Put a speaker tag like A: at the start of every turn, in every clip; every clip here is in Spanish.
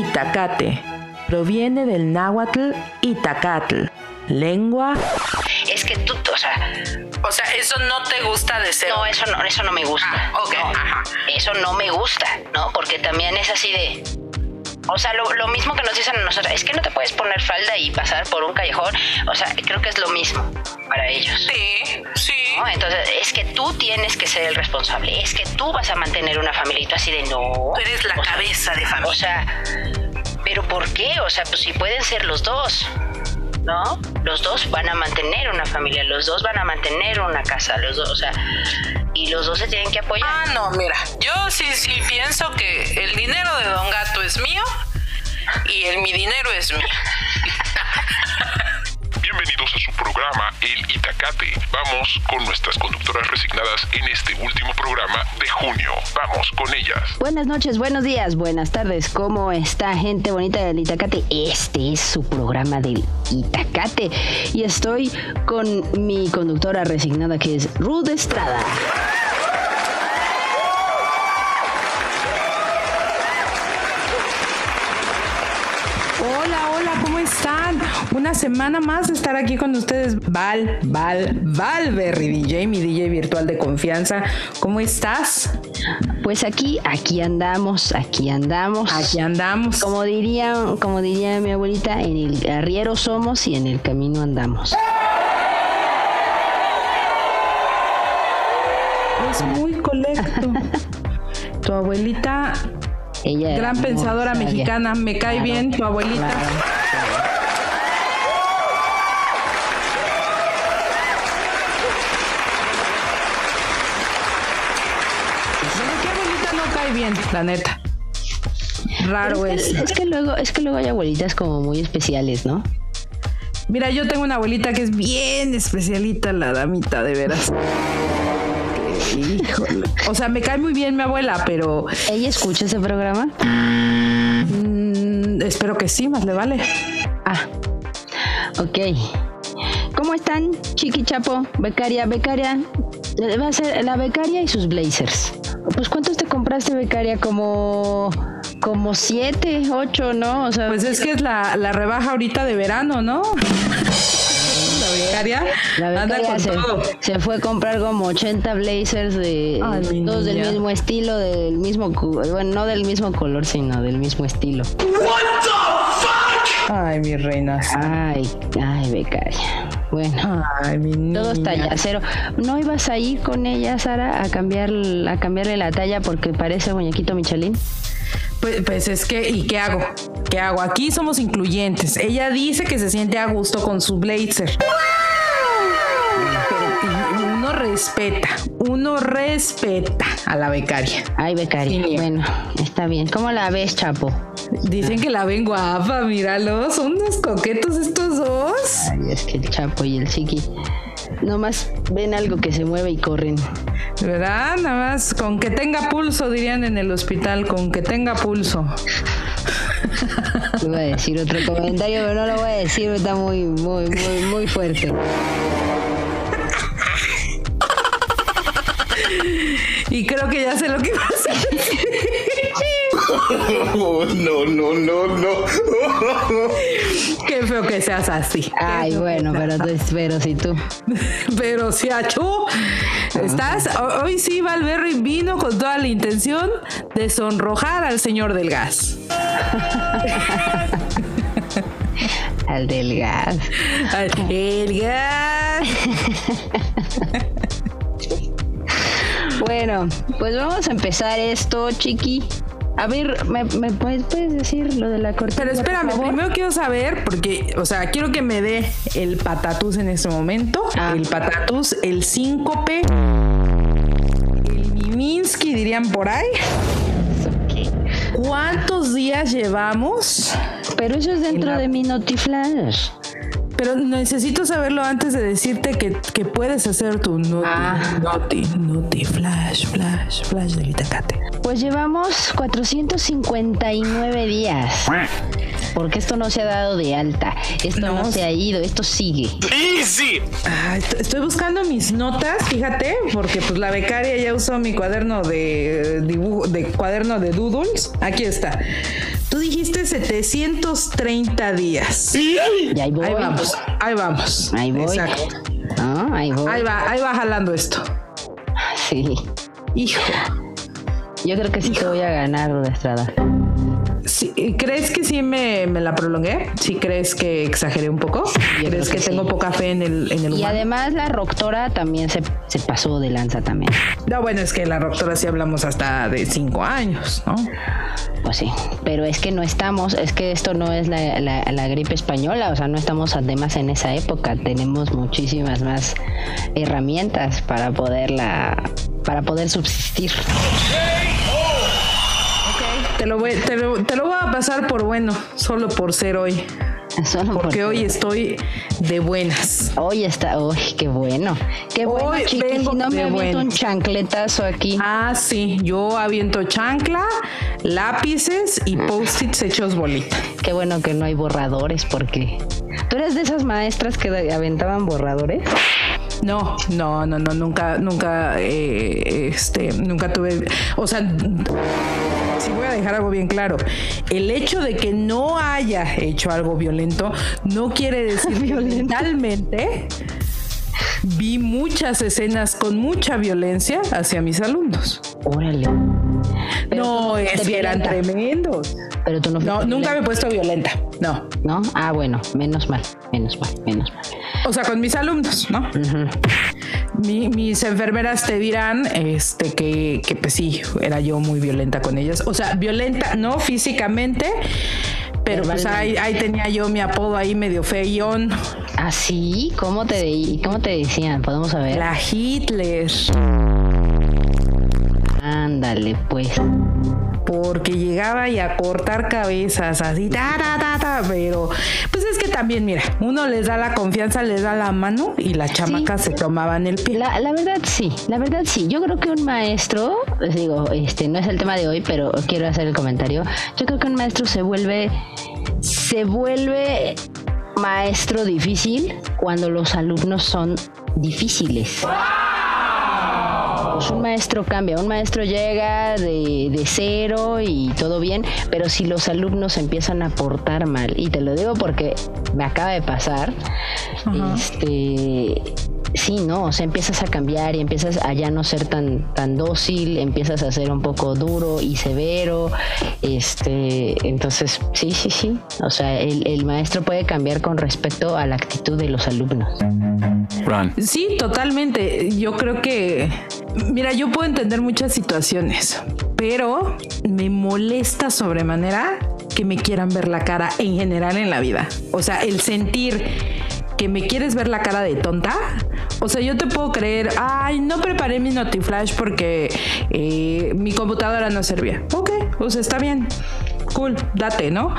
A: Itacate. Proviene del náhuatl Itacatl, lengua
B: Es que tú, o sea,
C: O sea, eso no te gusta de ser.
B: no, eso no, eso no me gusta.
C: Ah, ok,
B: No,
C: ajá.
B: Eso no me gusta, ¿no? Porque también es así de. O sea, lo, lo mismo que nos dicen a nosotros, es que no te puedes poner falda y pasar por un callejón. O sea, creo que es lo mismo para ellos.
C: Sí, sí.
B: ¿No? Entonces, es que tú tienes que ser el responsable, es que tú vas a mantener una familia y tú así de no.
C: Tú eres la
B: O sea,
C: cabeza de
B: O
C: familia.
B: sea, ¿pero por qué? O sea, pues si pueden ser los dos, ¿no? Los dos van a mantener una familia, los dos van a mantener una casa, los dos, o sea, y los dos se tienen que apoyar.
C: Ah, no, mira, yo sí, sí pienso que el dinero de Don Gato es mío y el mi dinero es mío.
D: Bienvenidos a su programa El Itacate. Vamos con nuestras conductoras resignadas en este último programa de junio. Vamos con ellas.
E: Buenas noches, buenos días, buenas tardes. ¿Cómo está gente bonita del Itacate? Este es su programa del Itacate. Y estoy con mi conductora resignada que es Ruth Estrada.
A: Están? Una semana más de estar aquí con ustedes. Val, Val, Valberry DJ, mi DJ virtual de confianza. ¿Cómo estás?
E: Pues aquí, aquí andamos, aquí andamos.
A: Aquí andamos.
E: Como diría, como diría mi abuelita, en el arriero somos y en el camino andamos.
A: Es muy colecto. Tu abuelita,
E: Ella
A: gran pensadora
E: sabia.
A: mexicana, me cae
E: Claro,
A: bien tu abuelita.
E: claro
A: ¿qué abuelita no cae bien, la neta? Raro
E: Es
A: es.
E: que, es que luego, es que luego hay abuelitas como muy especiales, ¿no?
A: Mira, yo tengo una abuelita que es bien especialita, la damita, de veras. Híjole. O sea, me cae muy bien mi abuela, pero
E: ¿Ella escucha ese programa?
A: mm, espero que sí, más le vale.
E: Ah, ok. ¿Cómo están, Chiqui Chapo? Becaria, becaria. Va a ser la becaria y sus blazers. Pues ¿cuántos te compraste, becaria? Como como siete, ocho, ¿no? O sea,
A: Pues es que es la, la rebaja ahorita de verano, ¿no? La becaria
E: la
A: anda
E: becaria
A: con
E: se,
A: todo.
E: se fue a comprar como 80 blazers de
A: Ay, mi
E: todos del mismo estilo, del mismo, cu- bueno, no del mismo color, sino del mismo estilo.
A: Ay, mi reina.
E: Ay, ay, becaria. Bueno.
A: Ay, mi niña.
E: Todos talla cero. ¿No ibas a ir con ella, Sara, a cambiar a cambiarle la talla porque parece muñequito Michelin?
A: Pues, pues es que, ¿y qué hago? ¿Qué hago? Aquí somos incluyentes. Ella dice que se siente a gusto con su blazer. Pero uno respeta, respeta a la becaria.
E: Ay, becaria.
A: Sí.
E: Bueno, está bien. ¿Cómo la ves, Chapo?
A: Dicen que la ven guapa, míralo, son unos coquetos estos dos.
E: Ay, es que el Chapo y el Chiqui nomás ven algo que se mueve y corren.
A: ¿Verdad? Nada más con que tenga pulso, dirían en el hospital, con que tenga pulso.
E: Iba a decir otro comentario, pero no lo voy a decir, está muy, muy, muy, muy fuerte.
A: Y creo que ya sé lo que va a hacer.
F: Oh, no, no, no, no.
A: Qué feo que seas así.
E: Ay, bueno, pero, tú- pero si tú.
A: Pero si achú, estás, ho- hoy sí Valverri vino con toda la intención de sonrojar al señor del gas.
E: Al del gas.
A: Al- El gas.
E: Bueno, pues vamos a empezar esto, chiqui. A ver, ¿me, me puedes, puedes decir lo de la cortina?
A: Pero espérame, primero quiero saber, porque, o sea, quiero que me dé el patatús en este momento.
E: Ah.
A: El patatús, el síncope, el miminsky, dirían por ahí. ¿Cuántos días llevamos?
E: Pero eso es dentro
A: la-
E: de mi Notiflash.
A: Pero necesito saberlo antes de decirte que, que puedes hacer tu noti,
E: Ah.
A: noti, noti, flash, flash, flash del Itacate.
E: Pues llevamos 459 días. Porque esto no se ha dado de alta. Esto no,
A: No.
E: se ha ido, esto sigue.
A: Ah, est- estoy buscando mis notas, fíjate, porque pues la becaria ya usó mi cuaderno de dibujo, de cuaderno de doodles. Aquí está. Tú dijiste 730 días.
E: Y ahí voy.
A: Ahí vamos, ahí vamos.
E: Ahí voy.
A: Exacto.
E: No, ahí voy.
A: Ahí va, ahí va jalando esto.
E: Sí.
A: Hijo.
E: Yo creo que sí te voy a ganar la estrada.
A: Sí, ¿Crees que sí me, me la prolongué? ¿Sí crees que exageré un poco? ¿Crees que,
E: que
A: tengo
E: sí.
A: poca fe en el, en el
E: Y
A: humano?
E: además la doctora también se, se pasó de lanza también.
A: No, bueno, es que la doctora sí hablamos hasta de cinco años, ¿no?
E: Pues sí, pero es que no estamos, es que esto no es la, la- la gripe española, o sea, no estamos además en esa época, tenemos muchísimas más herramientas para poderla, para poder subsistir.
A: Te lo, voy, te, lo, te lo voy a pasar por bueno, solo por ser hoy.
E: Solo
A: Porque hoy estoy de buenas.
E: Hoy está, uy, qué bueno, qué bueno,
A: Hoy vengo
E: si no me aviento
A: buenas.
E: un chancletazo aquí.
A: Ah, sí, yo aviento chancla, lápices y post-its hechos bolita.
E: Qué bueno que no hay borradores, porque tú eres de esas maestras que aventaban borradores.
A: No, no, no, no, nunca, nunca, eh, este, nunca tuve, o sea, sí voy a dejar algo bien claro. El hecho de que no haya hecho algo violento no quiere decir que mentalmente vi muchas escenas con mucha violencia hacia mis alumnos.
E: Órale. Pero
A: no,
E: fuiste
A: es que eran tremendos.
E: Pero tú no
A: No, nunca me he puesto violenta. No.
E: ¿No? Ah, bueno, menos mal, menos mal, menos mal.
A: O sea, con mis alumnos, ¿no? Mi- mis enfermeras te dirán este, que, que, pues sí, era yo muy violenta con ellas. O sea, violenta, no físicamente, pero pues ahí, ahí tenía yo mi apodo ahí medio feyón.
E: ¿Ah, sí? ¿Cómo te, de- cómo te decían? Podemos saber.
A: La Hitler.
E: Ándale, pues.
A: Porque llegaba y a cortar cabezas así, ta, ta, ta, ta, pero pues es que también, mira, uno les da la confianza, les da la mano y las chamacas se tomaban el pie.
E: La, la verdad sí, la verdad sí. Yo creo que un maestro, les digo, este no es el tema de hoy, pero quiero hacer el comentario. Yo creo que un maestro se vuelve, se vuelve maestro difícil cuando los alumnos son difíciles. Pues un maestro cambia, un maestro llega de, de cero y todo bien, pero si los alumnos empiezan a portar mal, y te lo digo porque me acaba de pasar, este sí, no, o sea, empiezas a cambiar y empiezas a ya no ser tan, tan dócil, empiezas a ser un poco duro y severo, este, entonces, sí, sí, sí, o sea, el, el maestro puede cambiar con respecto a la actitud de los alumnos.
A: Sí, totalmente. Yo creo que, mira, yo puedo entender muchas situaciones, pero me molesta sobremanera que me quieran ver la cara en general en la vida. O sea, el sentir que me quieres ver la cara de tonta. O sea, yo te puedo creer, ay, no preparé mi Notiflash porque eh, mi computadora no servía. Ok, o está bien. Cool, date, ¿no?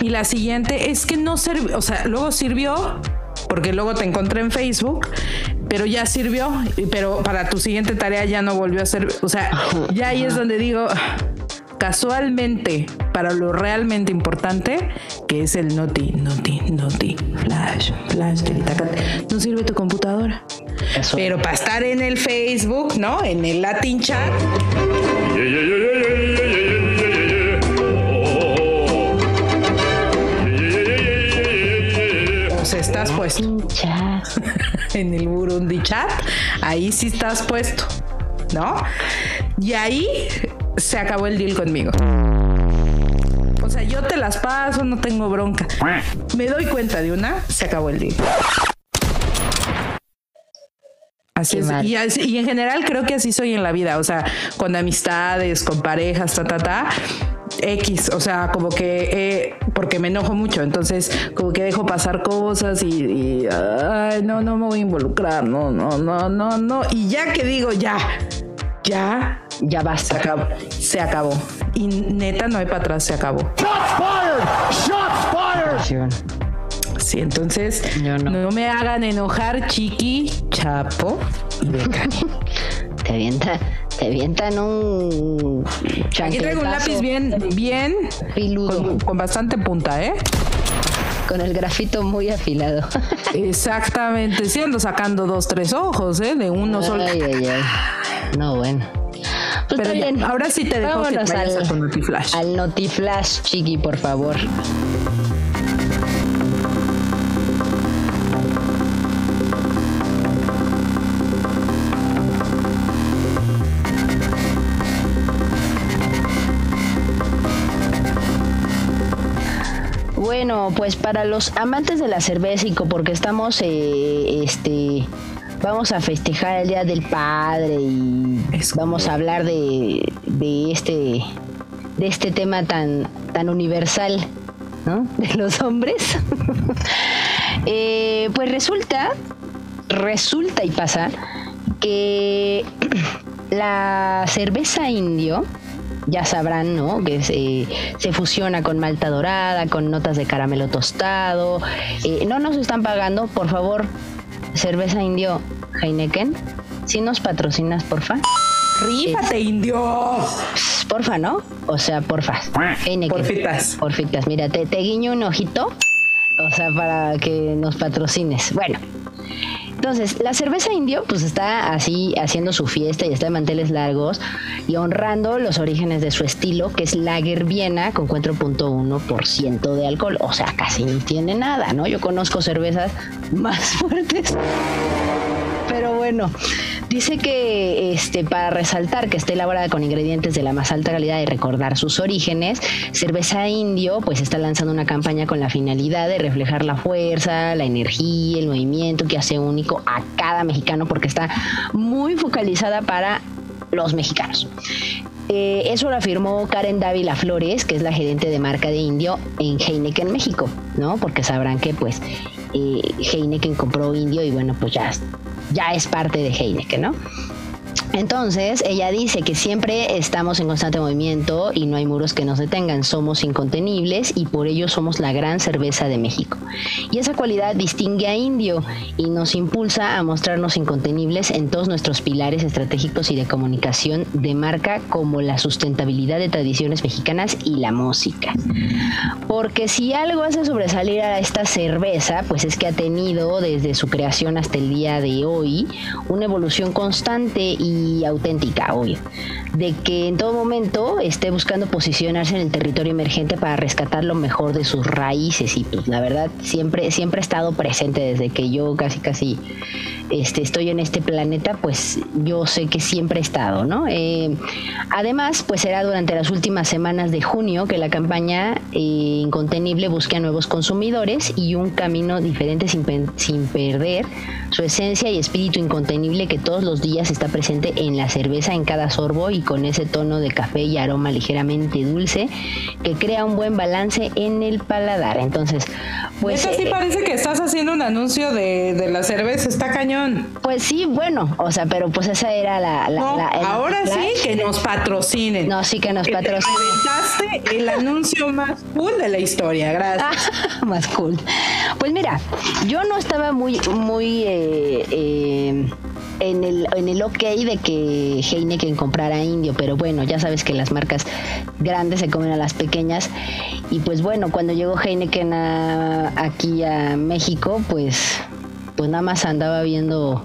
A: Y la siguiente es que no sirvió, o sea, luego sirvió porque luego te encontré en Facebook, pero ya sirvió, pero para tu siguiente tarea ya no volvió a servir. O sea, ya ahí es donde digo, casualmente, para lo realmente importante, que es el noti, noti, noti, flash, flash, no sirve tu computadora.
E: Eso.
A: Pero para estar en el Facebook, ¿no? En el Latin chat, pues estás puesto. En el Burundi chat, ahí sí estás puesto, ¿no? Y ahí se acabó el deal conmigo. O sea, yo te las paso, no tengo bronca. Me doy cuenta de una, se acabó el deal. Así es. Y, así- y en general creo que así soy en la vida. O sea, con amistades, con parejas, ta, ta, ta. X, o sea, como que, eh, porque me enojo mucho, entonces como que dejo pasar cosas y, y, ay, no, no me voy a involucrar, no, no, no, no, no. Y ya que digo, ya, ya,
E: Ya
A: se
E: basta.
A: acabó, se acabó. Y neta, no hay para atrás, se acabó. Sí, entonces
E: Yo no.
A: no. me hagan enojar, Chiqui, Chapo y.
E: Te avienta, te avientan un
A: Aquí traigo un lápiz bien, bien,
E: Filudo.
A: con, con bastante punta, ¿eh?
E: con el grafito muy afilado.
A: Exactamente, sí ando sacando dos, tres ojos, ¿eh? De uno solo.
E: Ay, ay, ay. No, bueno. Pues
A: Pero ya,
E: bien.
A: ahora sí te dejo que
E: Vámonos al,
A: Notiflash.
E: Al Notiflash, chiqui, por favor. Bueno, pues para los amantes de la cerveza y porque estamos, eh, este, vamos a festejar el Día del Padre y
A: Es
E: vamos a hablar de, de este, de este tema tan, tan universal, ¿no? De los hombres. Eh, pues resulta, resulta y pasa que la cerveza indio, ya sabrán, ¿no? Que se, se fusiona con malta dorada, con notas de caramelo tostado. Eh, no nos están pagando, por favor, cerveza indio Heineken. Si nos patrocinas, porfa.
A: ¡Rífate, indio!
E: Pss, Porfa, ¿no? O sea, porfa. Heineken.
A: Porfitas.
E: Porfitas. Mira, te, te guiño un ojito. O sea, para que nos patrocines. Bueno. Entonces, la cerveza indio pues está así haciendo su fiesta y está de manteles largos y honrando los orígenes de su estilo, que es Lager Viena con 4.1% de alcohol. O sea, casi no tiene nada, ¿no? Yo conozco cervezas más fuertes. Pero bueno, dice que este para resaltar que está elaborada con ingredientes de la más alta calidad y recordar sus orígenes, Cerveza Indio pues está lanzando una campaña con la finalidad de reflejar la fuerza, la energía, el movimiento que hace único a cada mexicano porque está muy focalizada para los mexicanos. Eh, eso lo afirmó Karen Dávila Flores, que es la gerente de marca de Indio en Heineken México, ¿no? Porque sabrán que pues eh, Heineken compró Indio y bueno, pues ya, ya es parte de Heineken, ¿no? Entonces, ella dice que siempre estamos en constante movimiento y no hay muros que nos detengan. Somos incontenibles y por ello somos la gran cerveza de México. Y esa cualidad distingue a Indio y nos impulsa a mostrarnos incontenibles en todos nuestros pilares estratégicos y de comunicación de marca como la sustentabilidad de tradiciones mexicanas y la música. Porque si algo hace sobresalir a esta cerveza, pues es que ha tenido desde su creación hasta el día de hoy una evolución constante y auténtica, obvio. De que en todo momento esté buscando posicionarse en el territorio emergente para rescatar lo mejor de sus raíces y pues la verdad siempre, siempre ha estado presente desde que yo casi casi este, estoy en este planeta, pues yo sé que siempre he estado, ¿no? Eh, además, pues será durante las últimas semanas de junio que la campaña eh, Incontenible busque a nuevos consumidores y un camino diferente sin, sin perder su esencia y espíritu incontenible que todos los días está presente en la cerveza en cada sorbo y con ese tono de café y aroma ligeramente dulce que crea un buen balance en el paladar. Entonces, pues...
A: Eso sí
E: eh,
A: parece que estás haciendo un anuncio de, de la cerveza, está cañón.
E: pues sí, bueno, o sea, pero pues esa era la... la-
A: No,
E: la- el
A: ahora sí que nos patrocinen.
E: No, sí que nos
A: Que te
E: patrocinen.
A: aventaste el anuncio más cool de la historia, gracias.
E: Más cool. Pues mira, yo no estaba muy, muy eh, eh, en, el, en el ok de que Heineken comprara Indio, pero bueno, ya sabes que las marcas grandes se comen a las pequeñas. Y pues bueno, cuando llegó Heineken a- aquí a México, pues, pues nada más andaba viendo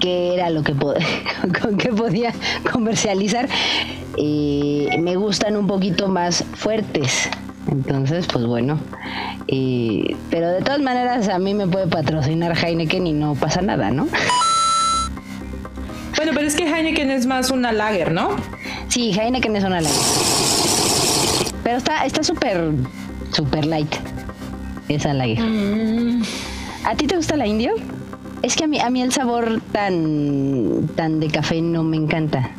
E: qué era lo que con qué podía comercializar. Eh, me gustan un poquito más fuertes. Entonces, pues bueno. eh, pero de todas maneras, a mí me puede patrocinar Heineken y no pasa nada, ¿no?
A: Bueno, pero es que Heineken es más una lager, ¿no?
E: Sí, Heineken es una light. Pero está está súper, súper light. Esa lager. ¿A ti te gusta la indio? Es que a mí, a mí el sabor tan, tan de café no me encanta.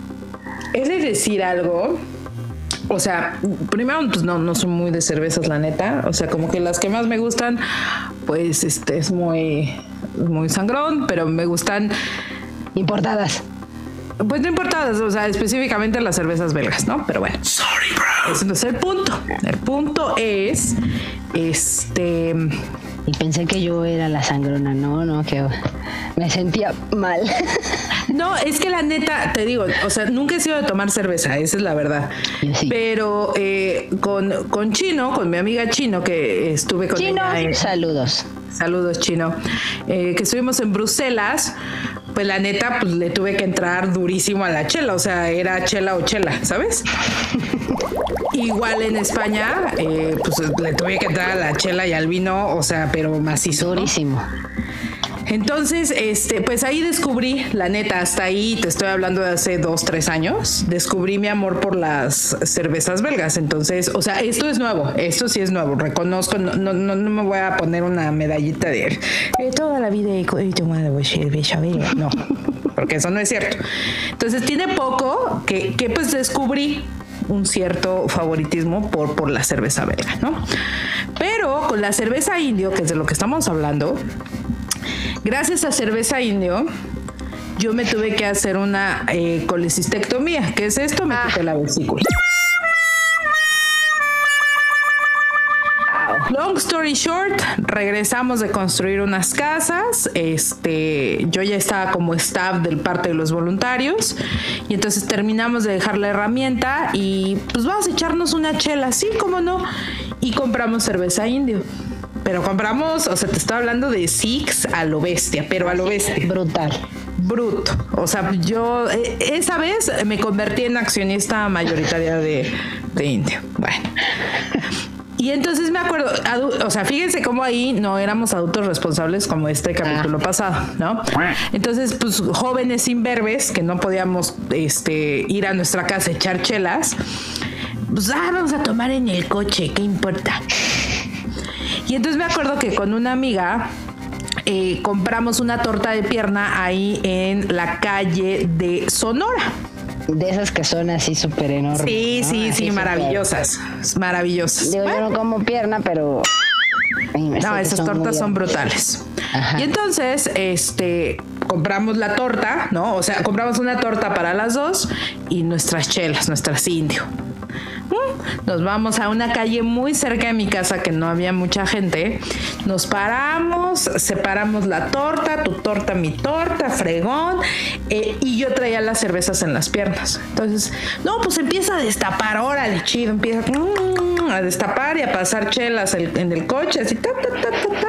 A: He de decir algo. O sea, primero, pues no, no soy muy de cervezas, la neta. O sea, como que las que más me gustan, pues este es muy, muy sangrón, pero me gustan,
E: Importadas.
A: Pues no importadas, o sea, específicamente las cervezas belgas, ¿no? Pero bueno. Ese no es el punto. El punto es, este,
E: Y pensé que yo era la sangrona. No, no, que me sentía mal.
A: No, es que la neta, te digo, o sea, nunca he sido de tomar cerveza, esa es la verdad.
E: Sí.
A: Pero eh, con, con Chino, con mi amiga Chino, que estuve con
E: Chino,
A: ella en-
E: saludos.
A: Saludos, chino. Eh, que estuvimos en Bruselas, pues la neta, pues le tuve que entrar durísimo a la chela, o sea, era chela o chela, ¿sabes? Igual en España, eh, pues le tuve que entrar a la chela y al vino, o sea, pero macizo. ¿no? Entonces, este, pues ahí descubrí, la neta, hasta ahí te estoy hablando de hace dos, tres años, descubrí mi amor por las cervezas belgas. Entonces, o sea, esto es nuevo, esto sí es nuevo, reconozco, no, no, no, me voy a poner una medallita de eh, toda la vida he tomado cerveza belga. No, porque eso no es cierto. Entonces, tiene poco que, que pues descubrí un cierto favoritismo por, por la cerveza belga, ¿no? Pero con la cerveza indio, que es de lo que estamos hablando, Gracias a cerveza indio, yo me tuve que hacer una eh, colecistectomía. ¿Qué es esto? Me quité la vesícula. Long story short, regresamos de construir unas casas. Este, yo ya estaba como staff del parte de los voluntarios y entonces terminamos de dejar la herramienta y pues vamos a echarnos una chela, sí, cómo no, y compramos cerveza indio. Pero compramos, o sea, te estoy hablando de Six a lo bestia, pero a lo bestia
E: Brutal.
A: bruto. O sea, yo eh, esa vez me convertí en accionista mayoritaria de, de Indio. Bueno. Y entonces me acuerdo, o sea, fíjense cómo ahí no éramos adultos responsables como este capítulo pasado, ¿no? Entonces, pues jóvenes imberbes que no podíamos este, ir a nuestra casa a echar chelas, pues ah, vamos a tomar en el coche, ¿qué importa? Y entonces me acuerdo que con una amiga eh, compramos una torta de pierna ahí en la calle de Sonora.
E: De esas que son así súper enormes.
A: Sí,
E: ¿no?
A: sí,
E: Así
A: sí, maravillosas. Maravillosas.
E: Digo, yo no como pierna, pero.
A: No, esas
E: son
A: tortas son brutales.
E: Ajá.
A: Y entonces, este, compramos la torta, ¿no? O sea, compramos una torta para las dos y nuestras chelas, nuestras indio. Mm, Nos vamos a una calle muy cerca de mi casa que no había mucha gente. Nos paramos, separamos la torta, tu torta, mi torta, fregón. eh, y yo traía las cervezas en las piernas. Entonces, no, pues empieza a destapar, órale, chido, empieza mm, a destapar y a pasar chelas el- en el coche, así, ta, ta, ta, ta, ta.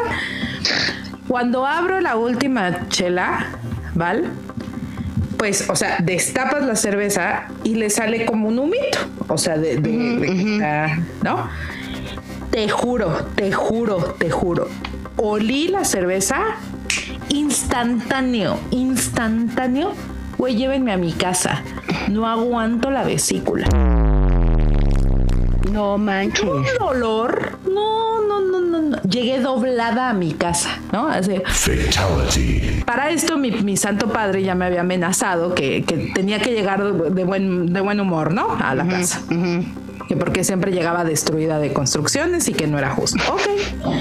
A: Cuando abro la última chela, ¿vale? Pues, o sea, destapas la cerveza y le sale como un humito. O sea, de, de- de ¿no? Te juro, te juro, te juro. Olí la cerveza instantáneo, instantáneo. Güey, llévenme a mi casa. No aguanto la vesícula.
E: No manches.
A: Un dolor. No. Llegué doblada a mi casa, ¿no? Así.
F: Fatality.
A: Para esto mi, mi santo padre ya me había amenazado que, que tenía que llegar de, buen, de buen humor, ¿no? A la casa. Que porque siempre llegaba destruida de construcciones y que no era justo. Ok.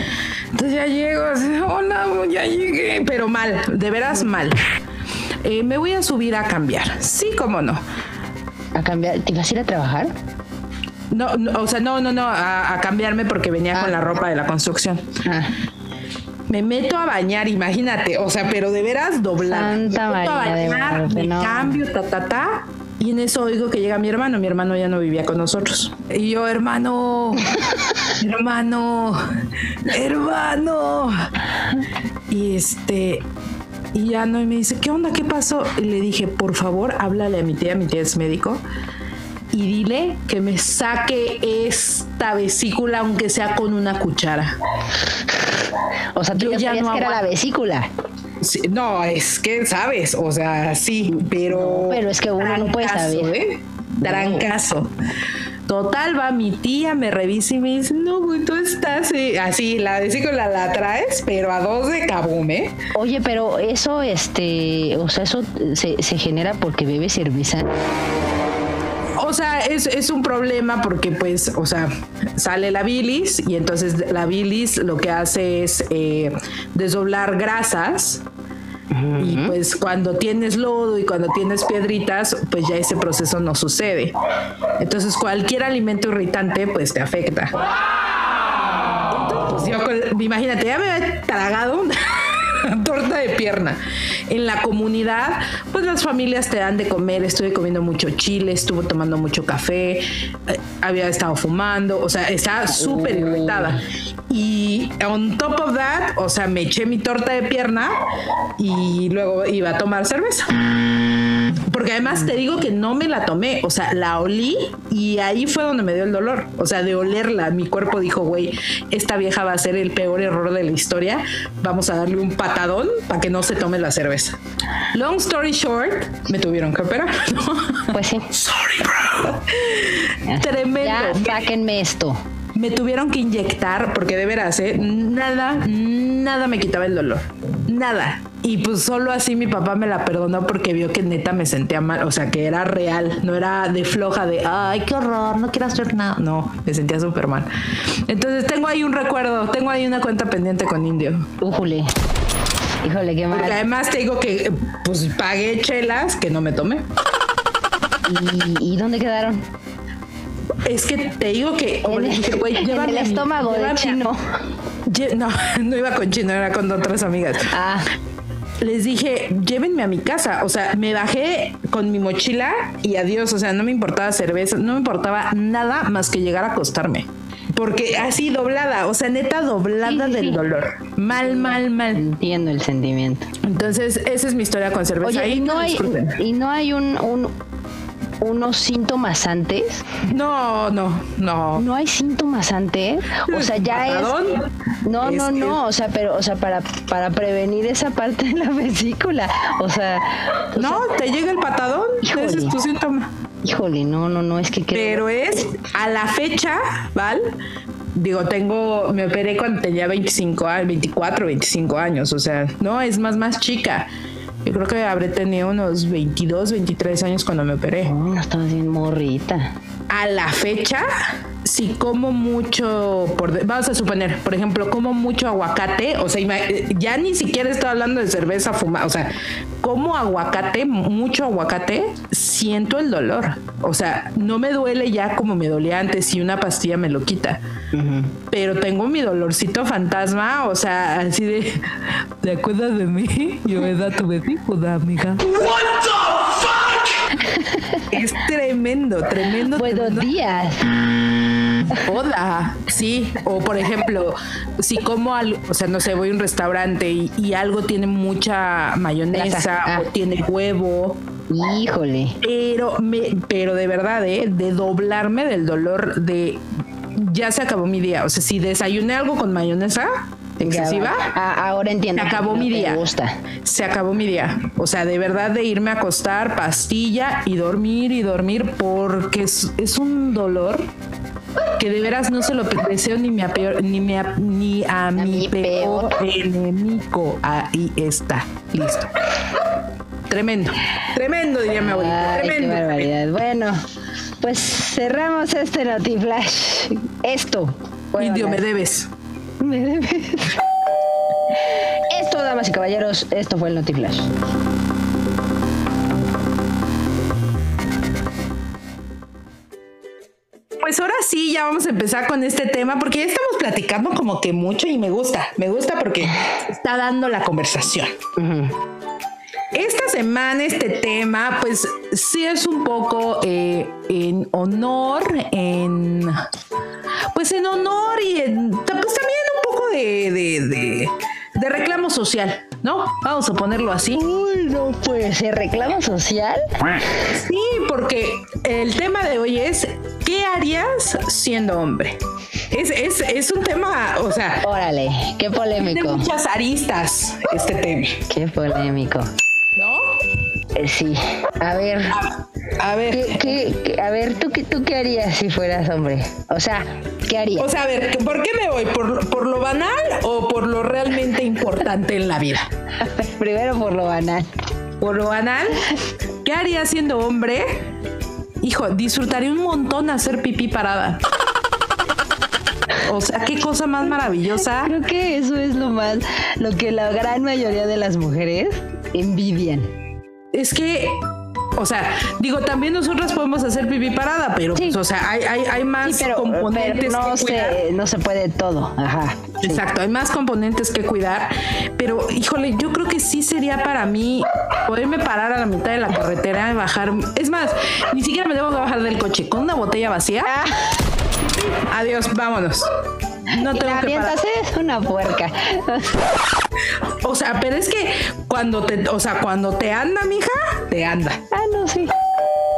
A: Entonces ya llego, así, hola, ya llegué, pero mal, de veras mal. Eh, me voy a subir a cambiar. Sí, cómo no.
E: A cambiar. ¿Te ibas a ir a trabajar?
A: No, no, o sea, no, no, no, a, a cambiarme porque venía con la ropa de la construcción.
E: Ah,
A: Me meto a bañar, imagínate, o sea, pero de veras doblada.
E: Santa
A: me meto a
E: de
A: bañar, me
E: no.
A: cambio, ta, ta, ta. Y en eso oigo que llega mi hermano. Mi hermano ya no vivía con nosotros. Y yo, hermano, hermano, hermano. Y este, y ya no, y me dice, ¿qué onda? ¿Qué pasó? Y le dije, por favor, háblale a mi tía, mi tía es médico, y dile que me saque esta vesícula, aunque sea con una cuchara.
E: o sea, tú
A: Yo
E: ya,
A: no
E: que era la vesícula.
A: Sí, no, es que sabes, o sea, sí, pero.
E: No, pero es que uno no puede saber.
A: ¿eh? Trancazo. Total, va mi tía, me revisa y me dice, no, güey, tú estás eh, así, la vesícula la traes, pero a dos de cabum, ¿eh?
E: Oye, pero eso, este, o sea, eso se, se genera porque bebe cerveza.
A: O sea, es, es un problema porque pues, o sea, sale la bilis y entonces la bilis lo que hace es eh, desdoblar grasas. Y pues cuando tienes lodo y cuando tienes piedritas, pues ya ese proceso no sucede. Entonces cualquier alimento irritante pues te afecta. Entonces, yo con- imagínate, ya me había tragado de pierna. En la comunidad, pues las familias te dan de comer. Estuve comiendo mucho chile, estuve tomando mucho café, eh, había estado fumando, o sea, estaba súper irritada. Y on top of that, o sea, me eché mi torta de pierna y luego iba a tomar cerveza. Porque además te digo que no me la tomé, o sea, la olí y ahí fue donde me dio el dolor. O sea, de olerla, mi cuerpo dijo, güey, esta vieja va a ser el peor error de la historia. Vamos a darle un patadón para que no se tome la cerveza. Long story short, me tuvieron que operar.
E: Pues sí.
A: Sorry, bro. Tremendo.
E: Ya, sáquenme esto.
A: Me tuvieron que inyectar porque de veras, ¿eh? nada, nada me quitaba el dolor. Nada. Y pues solo así mi papá me la perdonó porque vio que neta me sentía mal, o sea, que era real, no era de floja de, ay, qué horror, no quiero hacer nada. No, me sentía súper mal. Entonces tengo ahí un recuerdo, tengo ahí una cuenta pendiente con Indio.
E: Újule. Híjole, qué mal.
A: Porque además te digo que pues pagué chelas que no me tomé.
E: ¿Y, y dónde quedaron?
A: Es que te digo que
E: En
A: dije, güey,
E: en el estómago de
A: a-
E: chino.
A: No, no iba con chino, era con otras amigas.
E: Ah,
A: les dije, llévenme a mi casa. O sea, me bajé con mi mochila y adiós. O sea, no me importaba cerveza, no me importaba nada más que llegar a acostarme. Porque así doblada, o sea, neta doblada
E: Sí, sí,
A: del
E: sí.
A: dolor. Mal, mal, mal.
E: entiendo el sentimiento.
A: Entonces, esa es mi historia con cerveza.
E: Oye,
A: Ahí
E: ¿y no hay, y no hay un, un- unos síntomas antes?
A: No, no, no.
E: ¿No hay síntomas antes? O sea, ya es...
A: Patadón.
E: No,
A: Es
E: no,
A: que-
E: no, o sea, pero, o sea, para, para prevenir esa parte de la vesícula, o sea, o
A: No, te llega el patadón.
E: Híjole.
A: Ese es tu síntoma.
E: Híjole, no, no, no, es que creo-
A: Pero es a la fecha, ¿vale? Digo, tengo, me operé cuando tenía 25 años, 24, 25 años, o sea, no, es más, más chica. Yo creo que habré tenido unos 22, 23 años cuando me operé.
E: No, no estabas bien morrita.
A: A la fecha, si como mucho, por, de- vamos a suponer, por ejemplo, como mucho aguacate, o sea, ya ni siquiera estoy hablando de cerveza fumada, o sea, como aguacate, mucho aguacate, siento el dolor. O sea, no me duele ya como me dolía antes y una pastilla me lo quita. Pero tengo mi dolorcito fantasma, o sea, así de, ¿te acuerdas de mí? Yo me da tu vesícula, amiga. Es tremendo, tremendo.
E: Buenos
A: tremendo.
E: días.
A: Hola, sí. O por ejemplo, si como algo, o sea, no sé, voy a un restaurante y, y algo tiene mucha mayonesa
E: Grasa, ah.
A: o tiene huevo,
E: Híjole.
A: pero me, pero de verdad, ¿eh? de doblarme del dolor de ya se acabó mi día. O sea, si desayuné algo con mayonesa excesiva,
E: Ah, ahora entiendo.
A: se acabó
E: No
A: mi día.
E: gusta.
A: Se acabó mi día. O sea, de verdad de irme a acostar, pastilla y dormir y dormir porque es, es un dolor que de veras no se lo deseo ni, mi a peor, ni, mi a, ni a, mi
E: mi
A: peor,
E: peor.
A: enemigo. Ahí está. Listo. Tremendo. Tremendo, diría mi abuelita.
E: Qué
A: Tremendo.
E: barbaridad. Bueno, pues cerramos este Notiflash. Esto. Bueno,
A: Indio, me debes.
E: Me debes. Esto, damas y caballeros, esto fue el Notiflash.
A: Pues ahora sí, ya vamos a empezar con este tema porque ya estamos platicando como que mucho y me gusta, me gusta porque está dando la conversación. Esta semana este tema, pues sí es un poco eh, en honor, en pues en honor y en, pues también un poco de, de, de, de reclamo social, ¿no? Vamos a ponerlo así.
E: Uy, no puede ser reclamo social.
A: Sí, porque el tema de hoy es ¿qué harías siendo hombre? Es, es, es un tema, o sea,
E: Órale, qué
A: tiene
E: polémico.
A: muchas aristas este tema,
E: Qué polémico.
A: ¿No?
E: Eh, sí. A ver,
A: A ver,
E: ¿qué, qué- qué- a ver, ¿tú, qué- ¿tú qué harías si fueras hombre? O sea, ¿qué harías?
A: o sea, a ver, ¿por qué me voy? ¿Por, ¿Por lo banal o por lo realmente importante en la vida?
E: Primero por lo banal.
A: Por lo banal, ¿qué haría siendo hombre? Hijo, disfrutaría un montón hacer pipí parada. O sea, qué cosa más maravillosa.
E: Creo que eso es lo más, lo que la gran mayoría de las mujeres envidian.
A: Es que, o sea, digo, también nosotras podemos hacer pipí parada, pero,
E: Sí.
A: pues, o sea, hay, hay, hay más
E: Sí, pero,
A: componentes
E: pero no,
A: que cuidar.
E: se, no se puede todo. Ajá. sí.
A: Exacto, hay más componentes que cuidar, pero híjole, yo creo que sí sería para mí poderme parar a la mitad de la carretera y bajar. Es más, ni siquiera me debo de bajar del coche con una botella vacía.
E: Ah,
A: Adiós, vámonos. No tengo que parar.
E: eres una puerca.
A: O sea, pero es que cuando te, o sea, cuando te anda, mija, te anda.
E: ah, no, sí.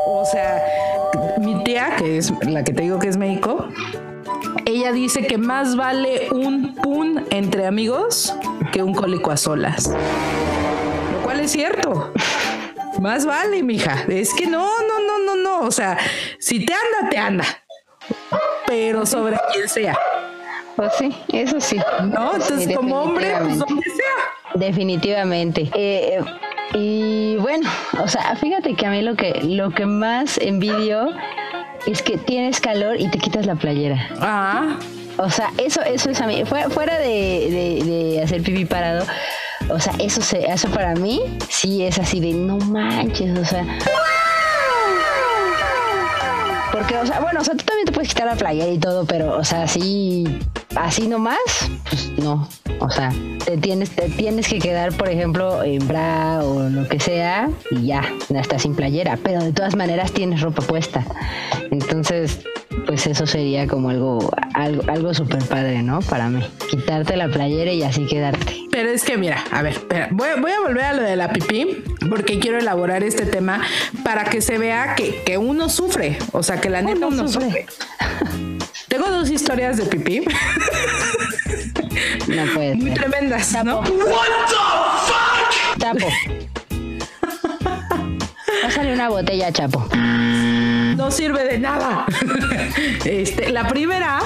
A: O sea, mi tía, que es la que te digo que es médico, ella dice que más vale un pun entre amigos que un cólico a solas. Lo cual es cierto. Más vale, mija. Es que no, no, no, no, no. O sea, si te anda, te anda. Pero sobre quien sea.
E: Pues sí, eso sí.
A: ¿No? Entonces,
E: Sí,
A: como hombre, pues donde sea.
E: Definitivamente. Eh, y bueno, o sea, fíjate que a mí lo que, lo que más envidio es que tienes calor y te quitas la playera.
A: Ah,
E: O sea, eso, eso es a mí. Fuera, fuera de, de- de hacer pipí parado, o sea, eso se, eso para mí sí es así de no manches, o sea. Porque, o sea, bueno, o sea, tú puedes quitar la playera y todo, pero, o sea, así, así nomás, pues no. O sea, te tienes, te tienes que quedar, por ejemplo, en bra o lo que sea, y ya, no estás sin playera. Pero de todas maneras tienes ropa puesta. Entonces, pues eso sería como algo, algo, algo súper padre, ¿no? Para mí. Quitarte la playera y así quedarte.
A: Pero es que mira, a ver, espera, voy, voy a volver a lo de la pipí porque quiero elaborar este tema para que se vea que, que uno sufre, o sea, que la neta
E: Uno sufre.
A: sufre. Tengo dos historias de pipí
E: No puede
A: muy
E: ser.
A: tremendas, ¿no?
E: Chapo. Pásale una botella, Chapo.
A: No sirve de nada. Este, la primera,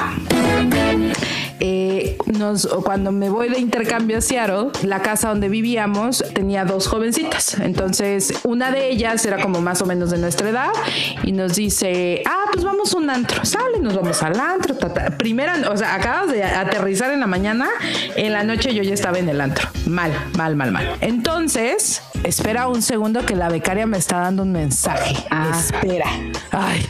A: eh, nos, cuando me voy de intercambio a Seattle, la casa donde vivíamos tenía dos jovencitas. Entonces, una de ellas era como más o menos de nuestra edad y nos dice, ah, pues vamos a un antro. Sale, nos vamos al antro. ta, ta". Primera, o sea, acabas de aterrizar en la mañana, en la noche yo ya estaba en el antro. Mal, mal, mal, mal. Entonces, espera un segundo que la becaria me está dando un mensaje.
E: Ah.
A: Espera. Ay,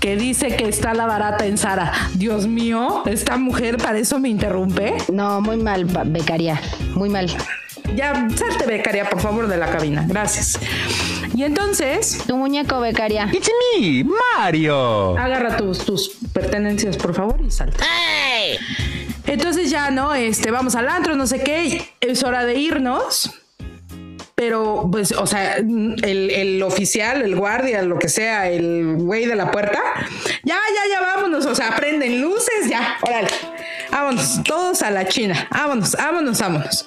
A: que dice que está la barata en Sara. Dios mío, esta mujer para eso me interrumpe.
E: No, muy mal, becaria. Muy mal.
A: Ya, salte, becaria, por favor, de la cabina. Gracias. Y entonces,
E: Tu muñeco, becaria.
G: It's me, Mario.
A: agarra tus, tus pertenencias, por favor, y salta. Entonces ya, ¿no? Este, vamos al antro, no sé qué. Es hora de irnos. Pero, pues, o sea, el, el oficial, el guardia, lo que sea, el güey de la puerta, ya, ya, ya, vámonos. O sea, prenden luces, ya, órale. Vámonos, todos a la China. Vámonos, vámonos, vámonos.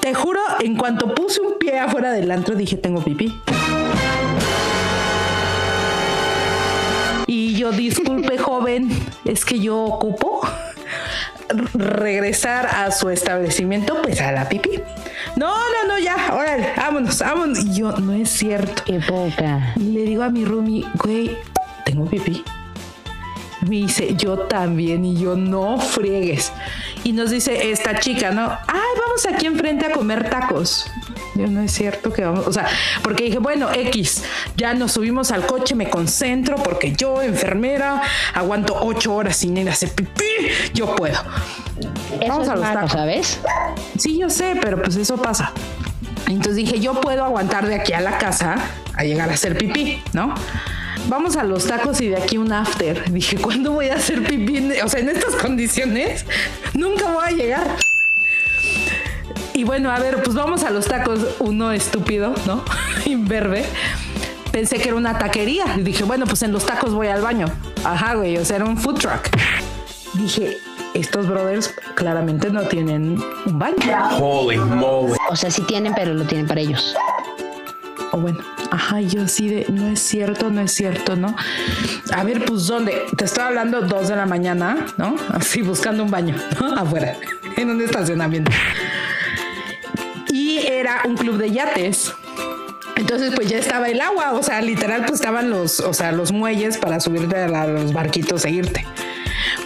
A: Te juro, en cuanto puse un pie afuera del antro, dije, tengo pipí. Y yo, disculpe, joven, es que yo ocupo regresar a su establecimiento, pues a la pipí. No, no, no, ya, órale, vámonos, vámonos. Y yo, no es cierto.
E: Qué poca.
A: Le digo a mi roomie, güey, tengo pipí. Me dice, yo también, y yo no friegues. Y nos dice esta chica, ¿no? Ay, vamos aquí enfrente a comer tacos. Yo no es cierto que vamos, o sea, porque dije, bueno, X, ya nos subimos al coche, me concentro, porque yo, enfermera, aguanto ocho horas sin ir a hacer pipí, yo puedo.
E: Eso
A: Vamos
E: es
A: a los
E: malo,
A: tacos.
E: ¿sabes?
A: Sí, yo sé, pero pues eso pasa. Entonces dije, yo puedo aguantar de aquí a la casa a llegar a hacer pipí, ¿no? Vamos a los tacos y de aquí un after. Dije, ¿cuándo voy a hacer pipí? en- O sea, en estas condiciones, nunca voy a llegar. Y bueno, a ver, pues vamos a los tacos. Uno estúpido, ¿no? Imberbe. Pensé que era una taquería. Y dije, bueno, pues en los tacos voy al baño. Ajá, güey, o sea, era un food truck. Dije, estos brothers claramente no tienen un baño.
F: Holy moly.
E: O sea, sí tienen, pero lo tienen para ellos.
A: O bueno, ajá, yo así de, no es cierto, no es cierto, ¿no? A ver, pues, ¿dónde? Te estoy hablando dos de la mañana, ¿no? Así buscando un baño, ¿no? Afuera, en un estacionamiento. Y era un club de yates. Entonces, pues ya estaba el agua, o sea, literal, pues estaban los, o sea, los muelles para subirte a los barquitos e irte.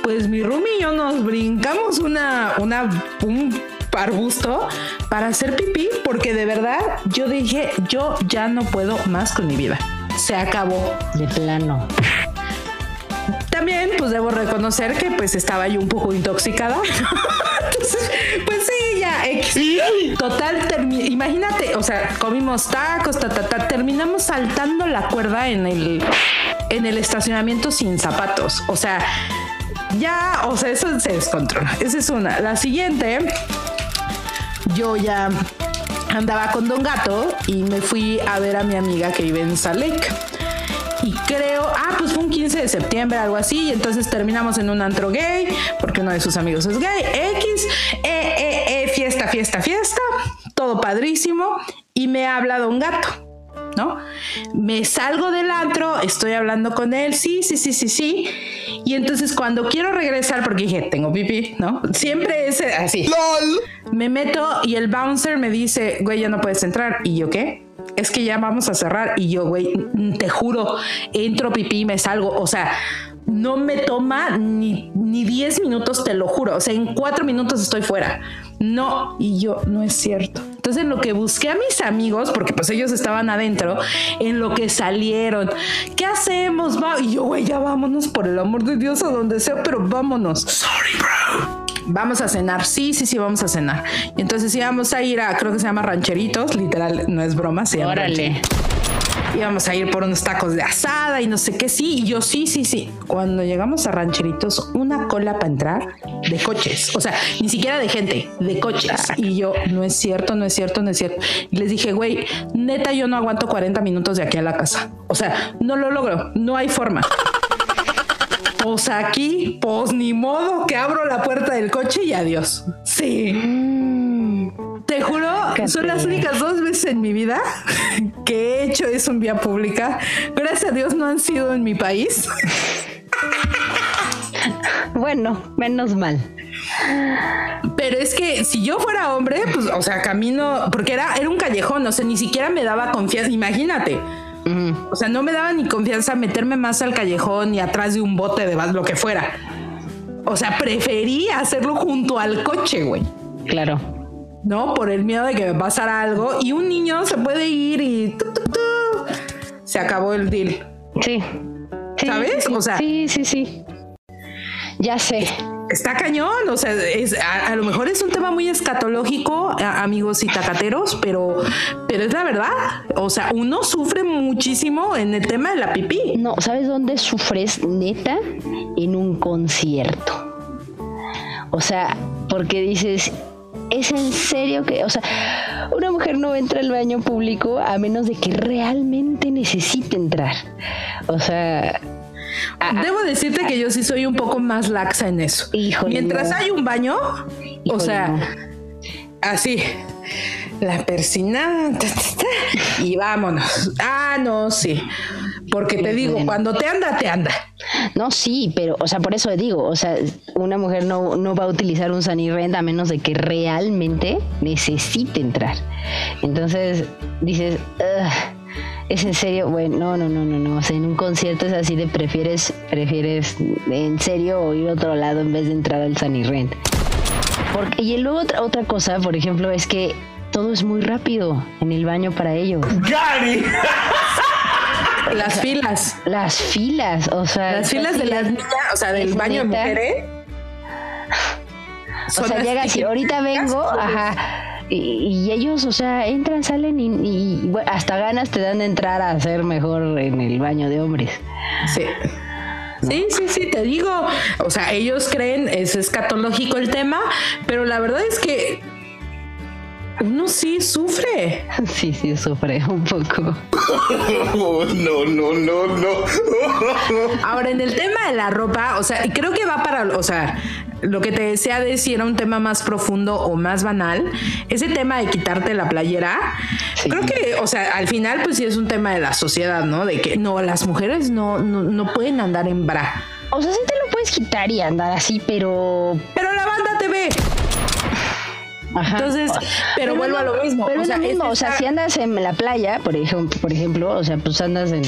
A: Pues mi Rumi y yo nos brincamos una, una, un arbusto para hacer pipí, porque de verdad yo dije, yo ya no puedo más con mi vida. Se acabó.
E: De plano.
A: También, pues debo reconocer que pues estaba yo un poco intoxicada. Entonces, pues sí, ya. Total, imagínate, o sea, comimos tacos, ta, ta, ta, terminamos saltando la cuerda en el, en el estacionamiento sin zapatos. O sea, ya, o sea, eso se descontrola. Esa es una. La siguiente, yo ya andaba con Don Gato y me fui a ver a mi amiga que vive en Lake. Y creo, ah, pues fue un 15 de septiembre, algo así, y entonces terminamos en un antro gay, porque uno de sus amigos es gay, X, eh, eh, eh, fiesta, fiesta, fiesta, todo padrísimo, y me habla Don Gato. ¿No? Me salgo del antro, estoy hablando con él, sí, sí, sí, sí, sí. Y entonces cuando quiero regresar, porque dije, tengo pipí, ¿no? Siempre es así. Me meto y el bouncer me dice, güey, ya no puedes entrar. ¿Y yo qué? Es que ya vamos a cerrar. Y yo, güey, te juro, entro pipí y me salgo. O sea, no me toma ni, ni 10 minutos, te lo juro. O sea, en cuatro minutos estoy fuera. No, y yo, no es cierto. Entonces, en lo que busqué a mis amigos, porque pues ellos estaban adentro, en lo que salieron, ¿qué hacemos? Va? Y yo, güey, ya vámonos por el amor de Dios a donde sea, pero vámonos. Sorry, bro vamos a cenar. Sí, sí, sí, vamos a cenar. Y entonces íbamos a ir a, creo que se llama Rancheritos, literal, no es broma, se llama
E: Órale.
A: Íbamos a ir por unos tacos de asada y no sé qué, sí, y yo sí, sí, sí. Cuando llegamos a Rancheritos, una cola para entrar de coches, o sea, ni siquiera de gente, de coches. Y yo, no es cierto, no es cierto, no es cierto. Y les dije, güey, neta, yo no aguanto 40 minutos de aquí a la casa. O sea, no lo logro, no hay forma. Pues aquí, pues ni modo que abro la puerta del coche y adiós. Sí. Te juro, son las únicas dos veces en mi vida que he hecho eso en vía pública. Gracias a Dios no han sido en mi país.
E: Bueno, menos mal.
A: Pero es que si yo fuera hombre, pues, o sea, camino, porque era, era un callejón, o sea, ni siquiera me daba confianza. Imagínate. O sea, no me daba ni confianza meterme más al callejón y atrás de un bote de bas, lo que fuera. O sea, prefería hacerlo junto al coche, güey.
E: Claro.
A: ¿No? Por el miedo de que me pasara algo. Y un niño se puede ir y tu, tu, tu, se acabó el deal.
E: Sí. Sí,
A: ¿Sabes?
E: sí,
A: O sea-
E: Sí, sí, sí. Ya sé.
A: Está cañón, o sea, es, a, a lo mejor es un tema muy escatológico, a- amigos y tacateros, pero, pero es la verdad. O sea, uno sufre muchísimo en el tema de la pipí.
E: No, ¿sabes dónde sufres neta? En un concierto. O sea, porque dices, ¿es en serio que, o sea, una mujer no entra al baño público a menos de que realmente necesite entrar? O sea,
A: Debo decirte que yo sí soy un poco más laxa en eso.
E: Híjole,
A: Mientras
E: no.
A: hay un baño, o sea,
E: no.
A: así, la persina, ta, ta, ta, y vámonos. Ah, no, sí. Porque te digo,
E: Bueno.
A: cuando te anda, te anda.
E: No, sí, pero, o sea, por eso digo, o sea, una mujer no, no va a utilizar un Sanirrent a menos de que realmente necesite entrar. Entonces dices, "Ugh, ¿es en serio? Bueno, no, no, no, no, no. O sea, en un concierto es así de prefieres, prefieres en serio o ir a otro lado en vez de entrar al Sanirrent. Porque, y luego otra, otra cosa, por ejemplo, es que todo es muy rápido en el baño para ellos.
A: Las filas.
E: Las filas, o sea,
A: Las filas de las niñas, o sea, del baño de mujeres.
E: O sea, llega así, ahorita vengo, ajá. Y, y ellos, o sea, entran, salen y, y, bueno, hasta ganas te dan de entrar a hacer mejor en el baño de hombres.
A: Sí. Sí, sí, sí, te digo. O sea, ellos creen, es escatológico el tema, pero la verdad es que uno sí sufre.
E: Sí, sí, sufre un poco.
F: Oh, no, no, no, no.
A: Ahora, en el tema de la ropa, o sea, y creo que va para, o sea, lo que te decía de si era un tema más profundo o más banal, ese tema de quitarte la playera,
E: Sí.
A: creo que, o sea, al final, pues sí es un tema de la sociedad, ¿no? De que no, las mujeres no, no, no pueden andar en bra.
E: O sea, sí te lo puedes quitar y andar así, pero.
A: Pero la banda te ve.
E: Ajá.
A: Entonces, pero,
E: es
A: vuelvo a lo mismo.
E: Pero
A: o
E: es
A: sea,
E: lo mismo,
A: es
E: o sea, si andas en la playa, por ejemplo, por ejemplo, o sea, pues andas en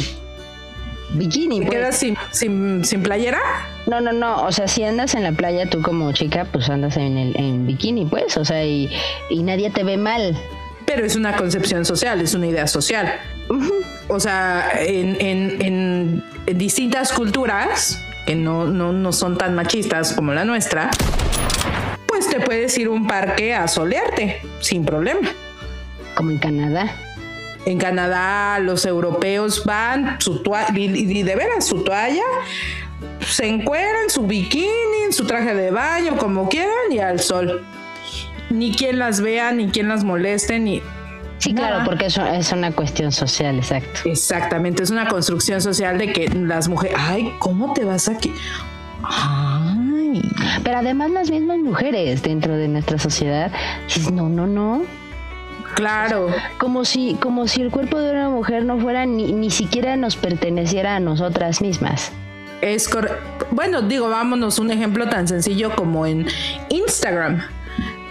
E: bikini,
A: ¿Te
E: pues.
A: quedas sin, sin, sin playera?
E: No, no, no, o sea, si andas en la playa tú como chica, pues andas en el en bikini, pues, o sea, y, y nadie te ve mal.
A: Pero es una concepción social, es una idea social. O sea, en, en- en- en distintas culturas que no, no, no son tan machistas como la nuestra, pues te puedes ir a un parque a solearte sin problema.
E: Como en Canadá.
A: En Canadá los europeos van su toalla, y, y de veras su toalla, se encueran su bikini, su traje de baño, como quieran, y al sol. Ni quien las vea, ni quien las moleste, ni
E: Sí, claro, porque eso es una cuestión social, exacto.
A: Exactamente, es una construcción social de que las mujeres, ay, ¿cómo te vas aquí? Ay.
E: Pero además las mismas mujeres dentro de nuestra sociedad, dices, no, no, no.
A: Claro.
E: Como si, como si el cuerpo de una mujer no fuera ni, ni siquiera nos perteneciera a nosotras mismas.
A: Es correcto. Bueno, digo, vámonos un ejemplo tan sencillo como en Instagram.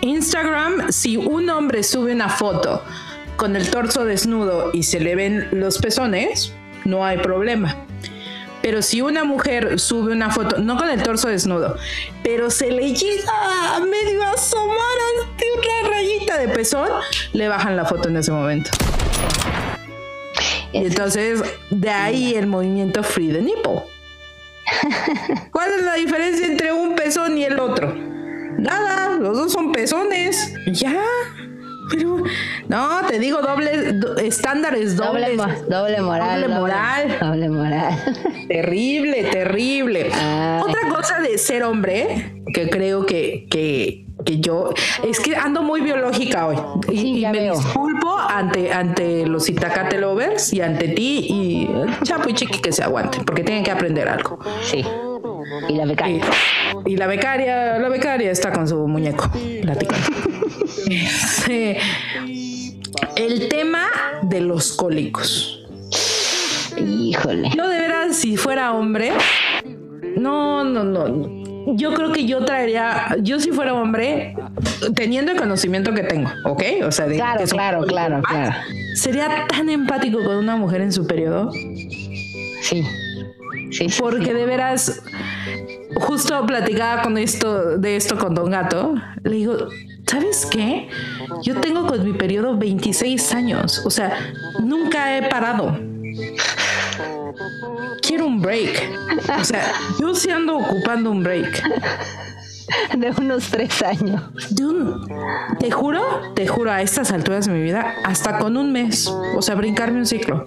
A: Instagram, si un hombre sube una foto con el torso desnudo y se le ven los pezones, no hay problema. Pero si una mujer sube una foto, no con el torso desnudo, pero se le llega a medio asomar ante una rayita de pezón, le bajan la foto en ese momento. Y entonces, de ahí el movimiento Free the Nipple. ¿Cuál es la diferencia entre un pezón y el otro? Nada, los dos son pezones. Ya. Pero, no, te digo, doble, do- estándares
E: Doble,
A: dobles.
E: mo- doble moral.
A: Doble moral.
E: Doble moral.
A: Terrible, terrible.
E: Ay.
A: Otra cosa de ser hombre, que creo que, que, que yo, es que ando muy biológica hoy. Y,
E: Sí,
A: y me
E: veo.
A: disculpo ante, ante los Itacate lovers y ante ti y el Chapo y Chiqui que se aguanten, porque tienen que aprender algo.
E: Sí. Y la becaria.
A: Y, y la becaria, la becaria está con su muñeco platicando. Este, el tema de los cólicos.
E: Híjole.
A: Yo de veras, si fuera hombre, no, no, no. Yo creo que yo traería, yo si fuera hombre, teniendo el conocimiento que tengo, ¿ok? O sea, de
E: Claro, claro, claro, claro.
A: Sería tan empático con una mujer en su periodo,
E: Sí. Sí, sí,
A: porque de veras, justo platicaba con esto, de esto con Don Gato, le digo, ¿sabes qué? Yo tengo con mi periodo 26 años, o sea, nunca he parado. Quiero un break. O sea, yo sí ando ocupando un break.
E: De unos tres años.
A: De un, te juro, te juro, a estas alturas de mi vida, hasta con un mes, o sea, brincarme un ciclo.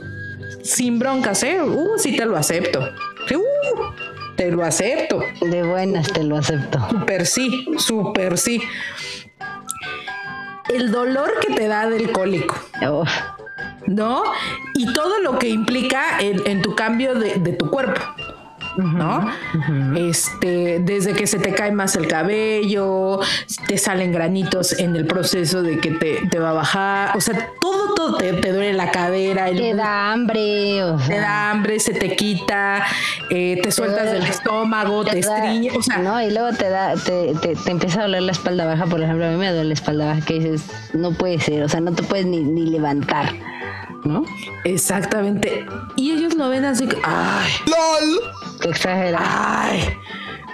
A: Sin broncas, ¿eh? Uh, sí te lo acepto. Uh, te lo acepto.
E: De buenas te lo acepto.
A: Super sí, super sí. El dolor que te da del cólico. ¿no? Y todo lo que implica en, en tu cambio de, de tu cuerpo. ¿No? Este, desde que se te cae más el cabello, te salen granitos en el proceso de que te, te va a bajar, o sea, todo, todo te, te duele la cadera, el
E: Te da hambre, o
A: te
E: sea.
A: da hambre, se te quita, eh, te sueltas
E: duele-
A: del estómago, te estriñe, o sea,
E: no, y luego te da, te, te, te empieza a doler la espalda baja, por ejemplo, a mí me duele la espalda baja que dices, no puede ser, o sea, no te puedes ni, ni levantar, ¿no?
A: Exactamente. Y ellos lo ven así que, ay,
E: Qué exagerado.
A: ay,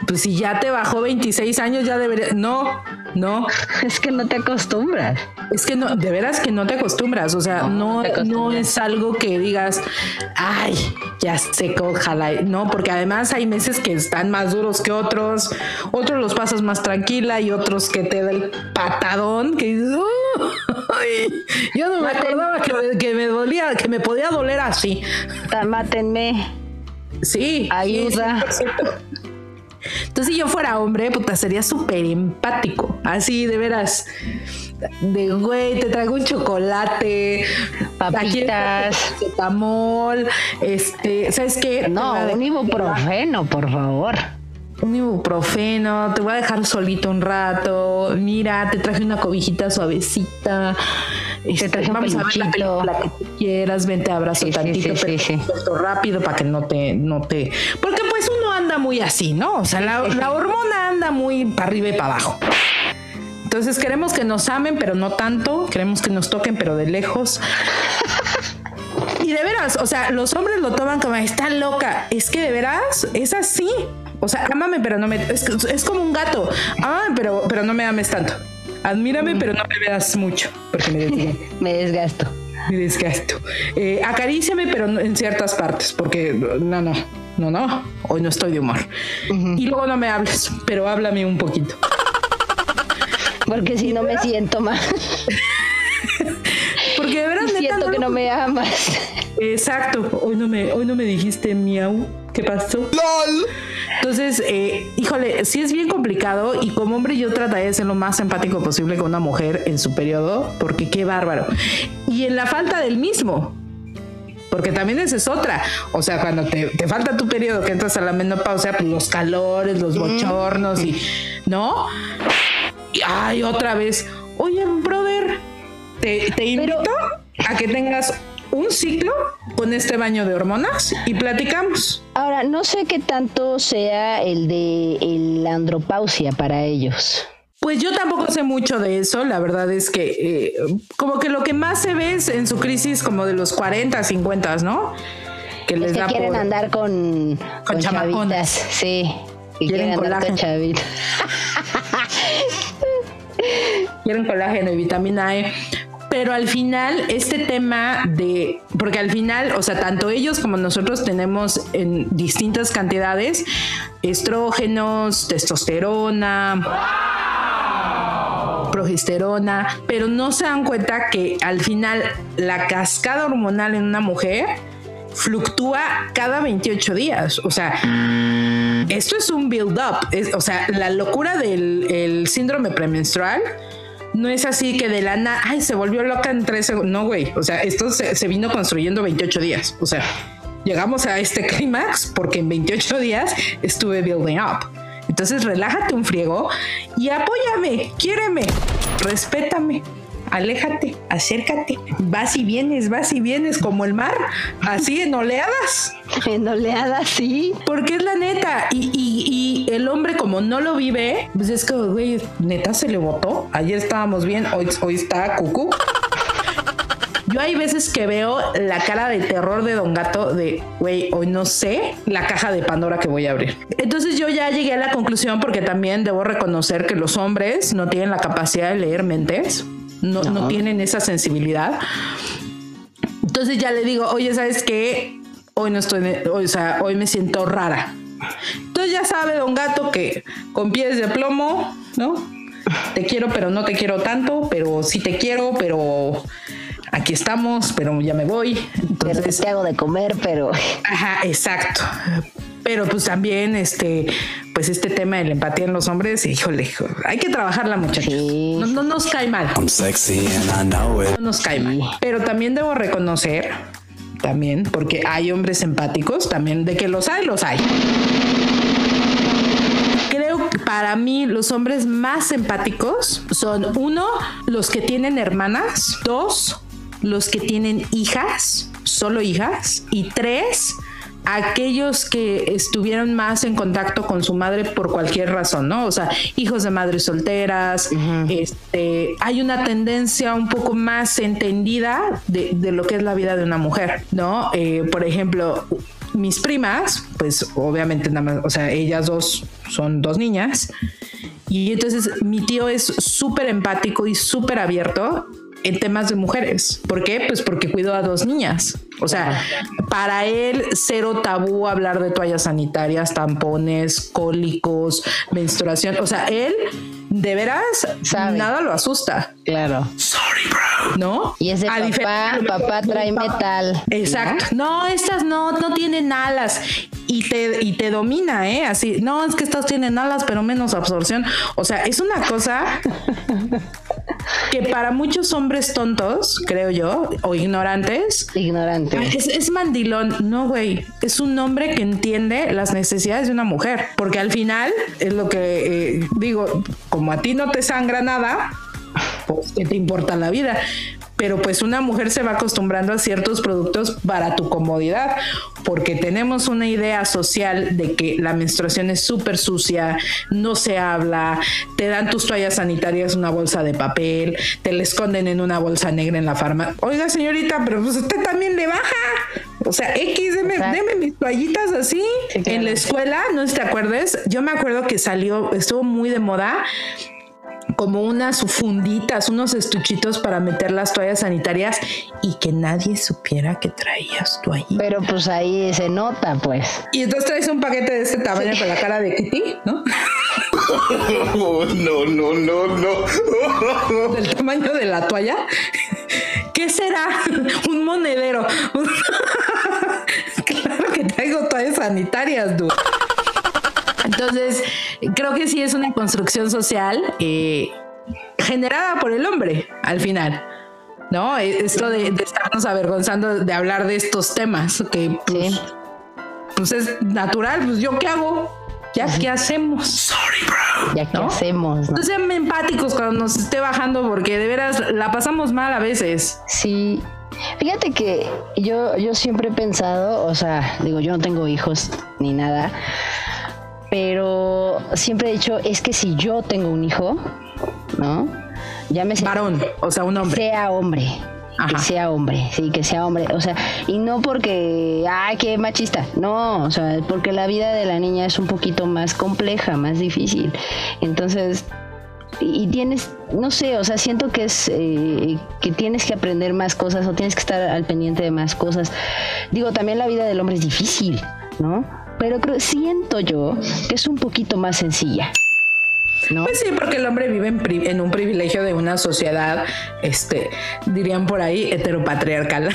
A: pues si ya te bajó 26 años, ya debería. No, no.
E: Es que no te acostumbras.
A: Es que no, de veras que no te acostumbras. O sea, no, no es algo que digas, ay, ya sé, ojalá. No, porque además hay meses que están más duros que otros. Otros los pasas más tranquila y otros que te da el patadón que dices, "Ay, yo no me acordaba que me, que me dolía, que me podía doler así.
E: Mátenme.
A: Sí.
E: Ayuda.
A: sí, 100%. Entonces, si yo fuera hombre, puta, sería súper empático. Así, de veras. De güey, te traigo un chocolate.
E: Papitas.
A: Tamol. Este, ¿sabes qué?
E: No, un ibuprofeno, por favor.
A: Un ibuprofeno, te voy a dejar solito un rato. Mira, te traje una cobijita suavecita. Este,
E: traje un
A: vamos a ver la
E: peluchito.
A: película que quieras, ven te abrazo
E: Sí,
A: tantito,
E: sí,
A: pero
E: sí,
A: suelto rápido para que no te, no te. Porque pues uno anda muy así, ¿no? O sea, la, la hormona anda muy para arriba y para abajo. Entonces queremos que nos amen, pero no tanto. Queremos que nos toquen, pero de lejos. Y de veras, o sea, los hombres lo toman como está loca. Es que de veras es así. O sea, ámame, pero no me. Es, es como un gato. Ámame, pero, pero no me ames tanto. Admírame, pero no me veas mucho. Porque me desgasto.
E: Me desgasto.
A: me desgasto. Eh, acaríciame, pero no- en ciertas partes. Porque no, no, no, no. Hoy no estoy de humor. Y luego no me hables, pero háblame un poquito.
E: Porque si no me siento mal.
A: Porque de veras, neta,
E: Siento que no me amas.
A: Exacto. Hoy no me, hoy no me dijiste miau. ¿Qué pasó? Entonces, eh, híjole, sí es bien complicado y como hombre yo trataría de ser lo más empático posible con una mujer en su periodo, porque qué bárbaro. Y en la falta del mismo, porque también esa es otra. O sea, cuando te, te, falta tu periodo, que entras a la menopausia, pues los calores, los bochornos y, ¿no? Y, ay, otra vez, oye, brother, te, te invito a que tengas un ciclo con este baño de hormonas y platicamos.
E: Ahora, no sé qué tanto sea el de la andropausia para ellos.
A: Pues yo tampoco sé mucho de eso, la verdad es que eh, como que lo que más se ve es en su crisis como de los 40, 50, ¿no?
E: Que les da quieren andar con,
A: con.
E: Sí, quieren, andar con chavitas.
A: quieren colágeno y vitamina E. Pero al final, este tema de, porque al final, o sea, tanto ellos como nosotros tenemos en distintas cantidades estrógenos, testosterona, progesterona, pero no se dan cuenta que al final la cascada hormonal en una mujer fluctúa cada 28 días. O sea, esto es un build-up. O sea, la locura del síndrome premenstrual no es así que de lana, ay, se volvió loca en tres segundos. No, güey. O sea, esto se, vino construyendo 28 días. O sea, llegamos a este clímax porque en 28 días estuve building up. Entonces relájate un friego y apóyame, quiéreme, respétame aléjate, acércate, vas y vienes, vas y vienes como el mar, así en oleadas.
E: En oleadas, sí.
A: Porque es la neta. Y, y, el hombre, como no lo vive, pues es que, güey, neta se le votó. Ayer estábamos bien, hoy, hoy está cucú. Yo hay veces que veo la cara de terror de Don Gato de, güey, hoy no sé la caja de Pandora que voy a abrir. Entonces yo ya llegué a la conclusión porque también debo reconocer que los hombres no tienen la capacidad de leer mentes no, tienen esa sensibilidad. Entonces ya le digo, oye, ¿sabes qué? Hoy no estoy, hoy, o sea, hoy me siento rara. Entonces ya sabe Don Gato que con pies de plomo, ¿no? Te quiero, pero no te quiero tanto, pero sí te quiero, pero aquí estamos, pero ya me voy.
E: Entonces te hago de comer, pero.
A: Ajá, exacto. Pero pues también este, pues este tema de la empatía en los hombres, híjole, hay que trabajarla muchachos. No, no, nos cae mal. No nos cae mal. Pero también debo reconocer, también, porque hay hombres empáticos, también de que los hay, los hay. Creo que para mí los hombres más empáticos son uno, los que tienen hermanas, dos, los que tienen hijas, solo hijas, y tres, aquellos que estuvieron más en contacto con su madre por cualquier razón, ¿no? O sea, hijos de madres solteras, este, hay una tendencia un poco más entendida de, lo que es la vida de una mujer, ¿no? Eh, por ejemplo, mis primas, pues obviamente nada más, o sea, ellas dos son dos niñas. Y entonces mi tío es súper empático y súper abierto en temas de mujeres. ¿Por qué? Pues porque cuidó a dos niñas. O sea, para él cero tabú hablar de toallas sanitarias, tampones, cólicos, menstruación. O sea, él de veras nada lo asusta.
E: Claro.
A: Sorry, bro. ¿No?
E: Y ese papá, papá trae metal.
A: Exacto. ¿no? estas no, no tienen alas. Y te, y te domina, ¿eh? Así, no, es que estas tienen alas, pero menos absorción. O sea, es una cosa que para muchos hombres tontos, creo yo, o ignorantes.
E: Ignorantes.
A: Es, es mandilón. No, güey. Es un hombre que entiende las necesidades de una mujer. Porque al final, es lo que eh, digo, como a ti no te sangra nada, pues que te importa la vida pero pues una mujer se va acostumbrando a ciertos productos para tu comodidad, porque tenemos una idea social de que la menstruación es súper sucia, no se habla, te dan tus toallas sanitarias una bolsa de papel, te la esconden en una bolsa negra en la farmacia. Oiga, señorita, pero pues usted también le baja. O sea, X, deme, mis toallitas así. En la escuela, no te acuerdes, yo me acuerdo que salió, estuvo muy de moda como unas funditas, unos estuchitos para meter las toallas sanitarias y que nadie supiera que traías tú ahí.
E: Pero pues ahí se nota, pues.
A: Y entonces traes un paquete de este tamaño con la cara de Kitty, ¿no?
F: no, no, no, no.
A: Del tamaño de la toalla. ¿Qué será? Un monedero. claro que traigo toallas sanitarias, dude. Entonces, creo que sí es una construcción social eh, generada por el hombre al final. ¿No? E, Esto de, de estarnos avergonzando de hablar de estos temas, que pues,
E: Sí.
A: pues es natural, pues yo qué hago, ya qué hacemos.
E: Ya que
A: ¿no?
E: hacemos, ¿no?
A: No sean empáticos cuando nos esté bajando, porque de veras la pasamos mal a veces.
E: Sí. Fíjate que yo, yo siempre he pensado, o sea, digo, yo no tengo hijos ni nada, pero siempre he dicho, es que si yo tengo un hijo, ¿no? Llámese
A: Varón, o sea, un hombre.
E: sea hombre.
A: Ajá.
E: Que sea hombre, sí, que sea hombre. O sea, y no porque, ay, qué machista. No, o sea, porque la vida de la niña es un poquito más compleja, más difícil. Entonces, y, y tienes, no sé, o sea, siento que es eh, que tienes que aprender más cosas o tienes que estar al pendiente de más cosas. Digo, también la vida del hombre es difícil, ¿no? Pero creo, siento yo que es un poquito más sencilla. ¿No?
A: Pues sí, porque el hombre vive en, pri- en un privilegio de una sociedad, este, dirían por ahí, heteropatriarcal.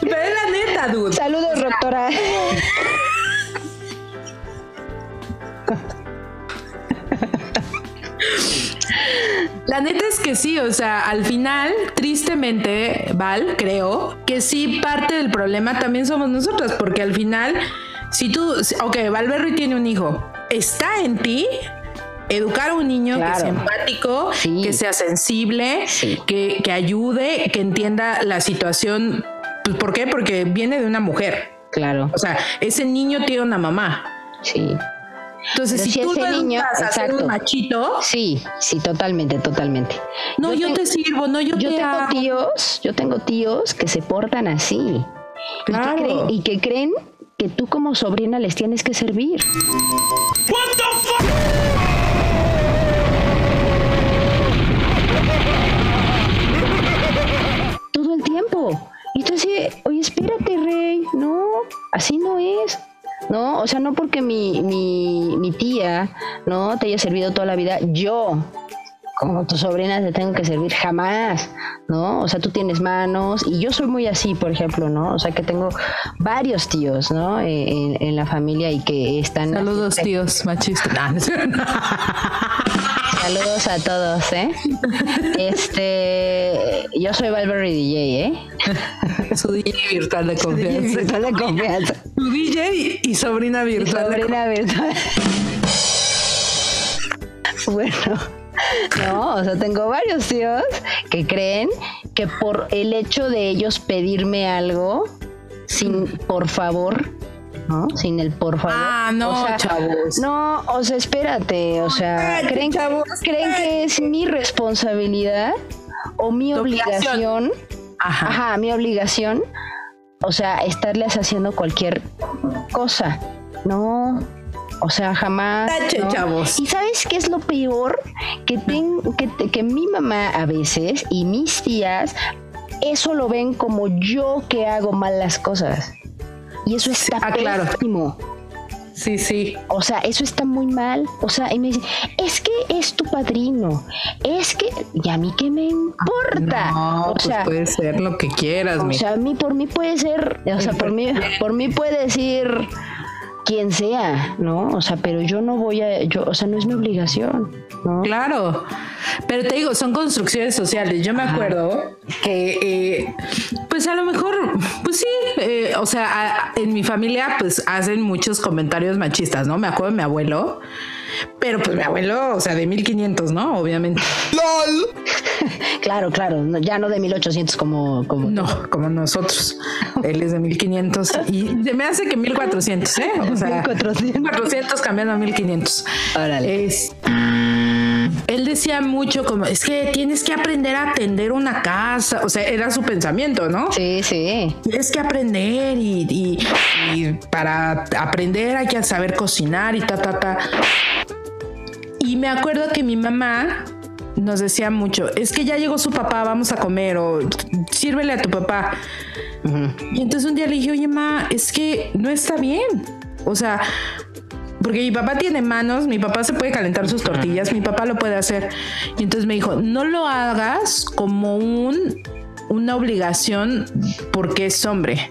A: Pero es la neta, dude.
E: Saludos, doctora.
A: La neta es que sí, o sea, al final, tristemente, Val, creo que sí parte del problema también somos nosotras, porque al final, si tú, ok, Valverri tiene un hijo, está en ti educar a un niño que sea empático,
E: Sí.
A: que sea sensible,
E: Sí.
A: que, que ayude, que entienda la situación. Pues, ¿Por qué? Porque viene de una mujer.
E: Claro,
A: O sea, ese niño tiene una mamá.
E: sí.
A: Entonces, si,
E: si
A: tú
E: ese
A: lo
E: niño-
A: a ser
E: exacto.
A: un machito,
E: Sí, sí, totalmente, totalmente.
A: no, yo, te sirvo, no, yo,
E: yo
A: te
E: tengo
A: hago.
E: tíos, yo tengo tíos que se portan así. Y,
A: Claro.
E: que creen, y que creen que tú como sobrina les tienes que servir. Todo el tiempo. Y tú así, oye, espérate, rey. No, así no es. No, o sea, no porque mi, mi, mi tía, ¿no? Te haya servido toda la vida, yo, como tu sobrina, te tengo que servir jamás, ¿no? O sea, tú tienes manos y yo soy muy así, por ejemplo, ¿no? O sea, que tengo varios tíos, ¿no? Eh, En, en la familia y que están...
A: Saludos, tíos machistas.
E: Saludos a todos, ¿eh? Este, yo soy Valverde DJ, ¿eh?
A: Su DJ virtual de confianza.
E: Virtual de confianza.
A: Su DJ y sobrina virtual. de
E: sobrina virtual. Bueno, no, o sea, tengo varios tíos que creen que por el hecho de ellos pedirme algo, sin por favor, ¿no? Sin el por favor.
A: Ah, no,
E: o sea,
A: chavos.
E: No, o sea, espérate, o sea,
A: Espérate,
E: creen,
A: chavos,
E: creen que es mi responsabilidad o mi
A: obligación.
E: obligación
A: Ajá.
E: Ajá, mi obligación, o sea, estarles haciendo cualquier cosa. No, o sea, jamás.
A: Tache,
E: ¿no?
A: chavos.
E: Y sabes qué es lo peor? Que, ten- que, que mi mamá a veces y mis tías, eso lo ven como yo que hago mal las cosas. Y eso está
A: ah, claro.
E: pésimo.
A: Sí, sí.
E: O sea, eso está muy mal. O sea, y me dicen, es que es tu padrino. Es que, ¿y a mí qué me importa?
A: No,
E: o
A: pues
E: sea,
A: puede ser lo que quieras,
E: o
A: mi.
E: sea, a mí por mí puede ser, o sea, por mí, por mí puede decir quien sea, ¿no? O sea, pero yo no voy a, yo, o sea, no es mi obligación, ¿no?
A: Claro, pero te digo, son construcciones sociales. Yo me acuerdo que, eh, pues a lo mejor, pues sí, eh, o sea, a- en mi familia, pues hacen muchos comentarios machistas, ¿no? Me acuerdo de mi abuelo, pero pues mi abuelo, o sea, de 1500, ¿no? Obviamente.
E: Claro, claro, no- ya no de 1800 como, como
A: No, como nosotros. Él es de 1500 y se me hace que 1400, ¿eh? O sea,
E: 1400.
A: 1400 cambiando a 1500.
E: Órale.
A: Es- él decía mucho como, es que tienes que aprender a atender una casa. O sea, era su pensamiento, ¿no?
E: Sí, sí.
A: Tienes que aprender y, y- y para aprender hay que saber cocinar y ta, ta, ta. Y me acuerdo que mi mamá nos decía mucho, es que ya llegó su papá, vamos a comer o sírvele a tu papá. Y entonces un día le dije, oye, ma, es que no está bien. O sea, porque mi papá tiene manos, mi papá se puede calentar sus tortillas, mi papá lo puede hacer. Y entonces me dijo, no lo hagas como un, una obligación porque es hombre.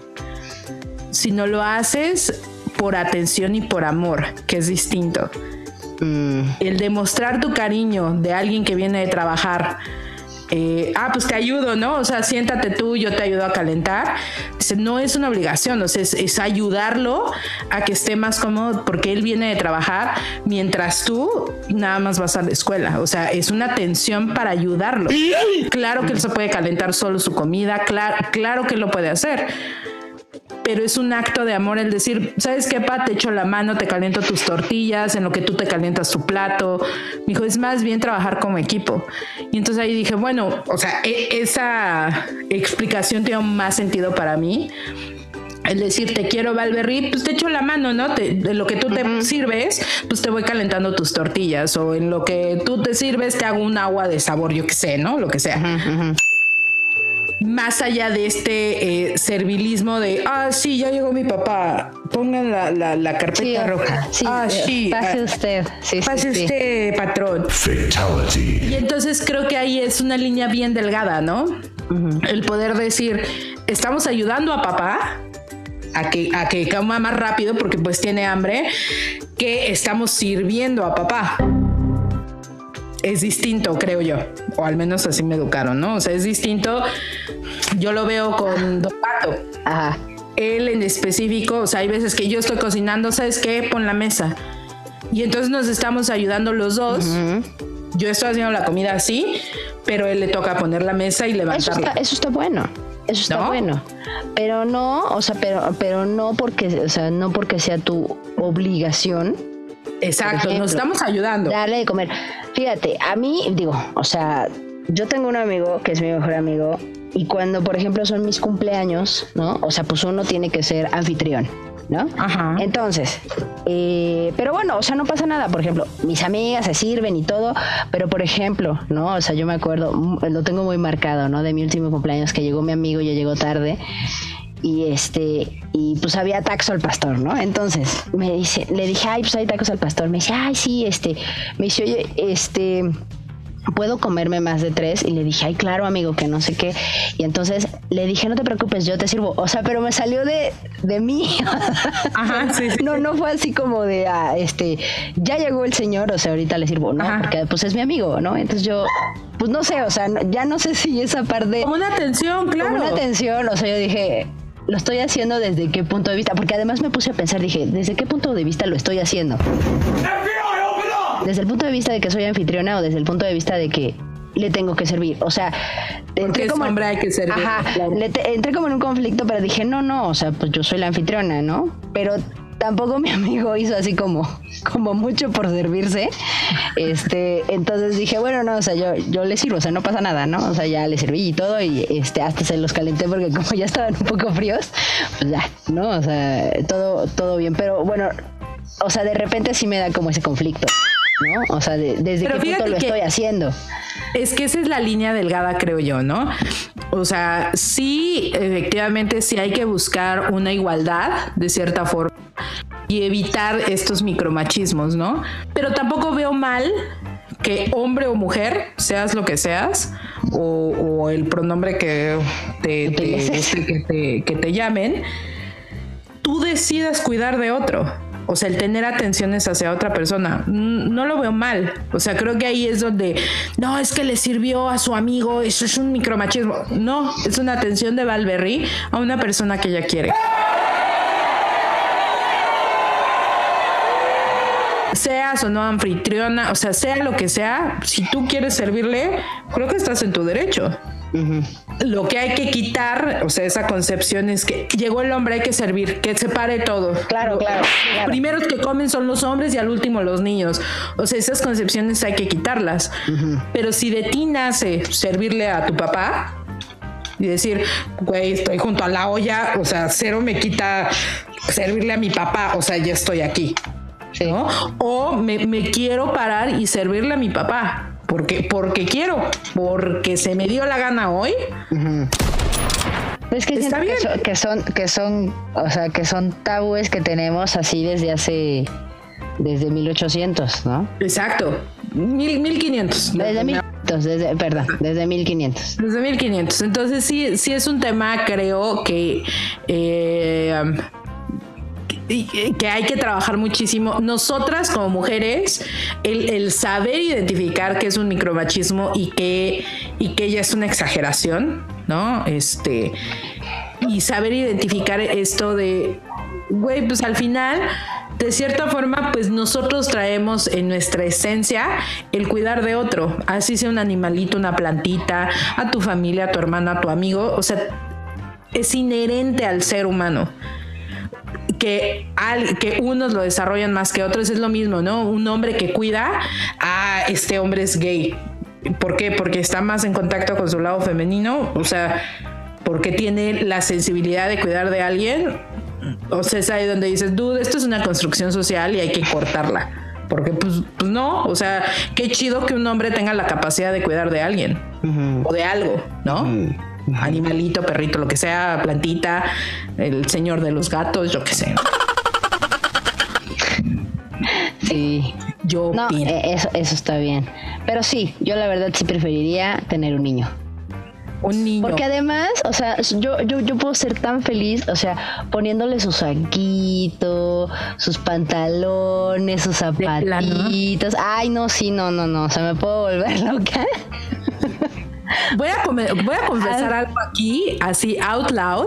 A: sino lo haces por atención y por amor, que es distinto.
E: Mm.
A: El demostrar tu cariño de alguien que viene de trabajar. Eh, ah, pues te ayudo, ¿no? O sea, siéntate tú, yo te ayudo a calentar. Dice, no es una obligación, o sea, es, es ayudarlo a que esté más cómodo porque él viene de trabajar mientras tú nada más vas a la escuela. O sea, es una atención para ayudarlo. Claro que él se puede calentar solo su comida, claro, claro que lo puede hacer pero es un acto de amor el decir, ¿sabes qué, pa? Te echo la mano, te caliento tus tortillas, en lo que tú te calientas tu plato. Me dijo, es más bien trabajar como equipo. Y entonces ahí dije, bueno, o sea, e- esa explicación tiene más sentido para mí. El decir, te quiero, Valverri, pues te echo la mano, ¿no? Te- de lo que tú te sirves, pues te voy calentando tus tortillas. O en lo que tú te sirves, te hago un agua de sabor, yo qué sé, ¿no? Lo que sea más allá de este eh, servilismo de, ah, sí, ya llegó mi papá, pongan la, la, la carpeta
E: Sí,
A: roja.
E: sí,
A: ah,
E: eh,
A: sí,
E: pase
A: ah,
E: usted. Sí, sí,
A: pase
E: sí.
A: usted, patrón.
F: Fatality.
A: Y entonces creo que ahí es una línea bien delgada, ¿no? El poder decir, estamos ayudando a papá a que, a que coma más rápido porque pues tiene hambre, que estamos sirviendo a papá. Es distinto, creo yo, o al menos así me educaron, ¿no? O sea, es distinto. Yo lo veo con Don Pato
E: Ajá.
A: él en específico, o sea, hay veces que yo estoy cocinando, ¿sabes qué? Pon la mesa. Y entonces nos estamos ayudando los dos. Yo estoy haciendo la comida así, pero él le toca poner la mesa y
E: Eso
A: levantarla.
E: está, eso está bueno. Eso está
A: ¿No?
E: bueno. Pero no, o sea, pero, pero no porque, o sea, no porque sea tu obligación
A: Exacto,
E: ejemplo,
A: nos estamos ayudando.
E: darle de comer. Fíjate, a mí, digo, o sea, yo tengo un amigo que es mi mejor amigo y cuando, por ejemplo, son mis cumpleaños, ¿no? O sea, pues uno tiene que ser anfitrión, ¿no?
A: Ajá.
E: Entonces, eh, pero bueno, o sea, no pasa nada. Por ejemplo, mis amigas se sirven y todo, pero por ejemplo, ¿no? O sea, yo me acuerdo, mm, lo tengo muy marcado, ¿no? De mi último cumpleaños que llegó mi amigo, ya llegó tarde. Y este, y pues había tacos al pastor, ¿no? Entonces me dice, le dije, ay, pues hay tacos al pastor. Me dice, ay, sí, este, me dice, oye, este, puedo comerme más de tres y le dije ay claro amigo que no sé qué y entonces le dije no te preocupes yo te sirvo o sea pero me salió de de mí
A: Ajá, sí, sí.
E: no no fue así como de ah, este ya llegó el señor o sea ahorita le sirvo no
A: Ajá.
E: porque pues es mi amigo no entonces yo pues no sé o sea ya no sé si esa parte
A: Como una atención, claro.
E: como una atención, o sea, yo dije, lo estoy haciendo desde qué punto de vista, porque además me puse a pensar, dije, ¿desde qué punto de vista lo estoy haciendo? Desde el punto de vista de que soy anfitriona o desde el punto de vista de que le tengo que servir, o sea,
A: Porque es hombre, hay que servir,
E: Ajá,
A: claro.
E: le te- entré como en un conflicto, pero dije, no, no, o sea, pues yo soy la anfitriona, ¿no? Pero tampoco mi amigo hizo así como, como mucho por servirse. Este, entonces dije, bueno, no, o sea, yo, yo le sirvo, o sea, no pasa nada, ¿no? O sea, ya le serví y todo, y este, hasta se los calenté porque como ya estaban un poco fríos, pues ya, ¿no? O sea, todo, todo bien. Pero bueno, o sea, de repente sí me da como ese conflicto, ¿no? O sea, de- desde
A: Pero
E: qué punto lo
A: que-
E: estoy haciendo.
A: Es que esa es la línea delgada, creo yo, ¿no? O sea, sí, efectivamente, sí hay que buscar una igualdad de cierta forma y evitar estos micromachismos, ¿no? Pero tampoco veo mal que hombre o mujer, seas lo que seas, o, o el pronombre que te, que te- que te llamen, tú decidas cuidar de otro. O sea, el tener atenciones hacia otra persona, no lo veo mal. O sea, creo que ahí es donde, no, es que le sirvió a su amigo, eso es un micromachismo. No, es una atención de Valverri a una persona que ella quiere. Seas o no anfitriona, o sea, sea lo que sea, si tú quieres servirle, creo que estás en tu derecho. Lo que hay que quitar, o sea, esa concepción es que llegó el hombre, hay que servir, que se pare todo.
E: Claro, claro, claro.
A: primeros que comen son los hombres y al último los niños. O sea, esas concepciones hay que quitarlas. Pero si de ti nace servirle a tu papá y decir, güey, estoy junto a la olla, o sea, cero me quita servirle a mi papá, o sea, ya estoy aquí.
E: Sí.
A: ¿no? O me, me quiero parar y servirle a mi papá. Porque, porque quiero, porque se me dio la gana hoy.
E: Es que
A: Está
E: siento que
A: bien.
E: son, que son, que son, o sea, que son tabúes que tenemos así desde hace, desde 1800, ¿no?
A: Exacto. Mil, 1500.
E: Desde 1500, desde, perdón, desde 1500.
A: Desde 1500. Entonces sí, sí es un tema, creo que eh, que hay que trabajar muchísimo. Nosotras como mujeres, el, saber identificar que es un micromachismo y que, y que ya es una exageración, ¿no? Este, y saber identificar esto de, güey, pues al final, de cierta forma, pues nosotros traemos en nuestra esencia el cuidar de otro, así sea un animalito, una plantita, a tu familia, a tu hermano, a tu amigo, o sea, es inherente al ser humano. Que, al, que unos lo desarrollan más que otros es lo mismo, ¿no? Un hombre que cuida, ah, este hombre es gay. ¿Por qué? Porque está más en contacto con su lado femenino, o sea, porque tiene la sensibilidad de cuidar de alguien. O sea, es ahí donde dices, dude, esto es una construcción social y hay que cortarla. Porque, pues, pues no, o sea, qué chido que un hombre tenga la capacidad de cuidar de alguien o de algo, ¿no? Animalito, perrito, lo que sea, plantita, el señor de los gatos, yo qué sé.
E: Sí.
A: Yo
E: No, eh, eso, eso está bien. Pero sí, yo la verdad sí preferiría tener un niño.
A: un niño.
E: Porque además, o sea, yo, yo, yo puedo ser tan feliz, o sea, poniéndole su saquito, sus pantalones, sus zapatitos. Ay, no, sí, no, no, no. O sea, me puedo volver loca.
A: Voy a, voy a confesar algo aquí, así out loud.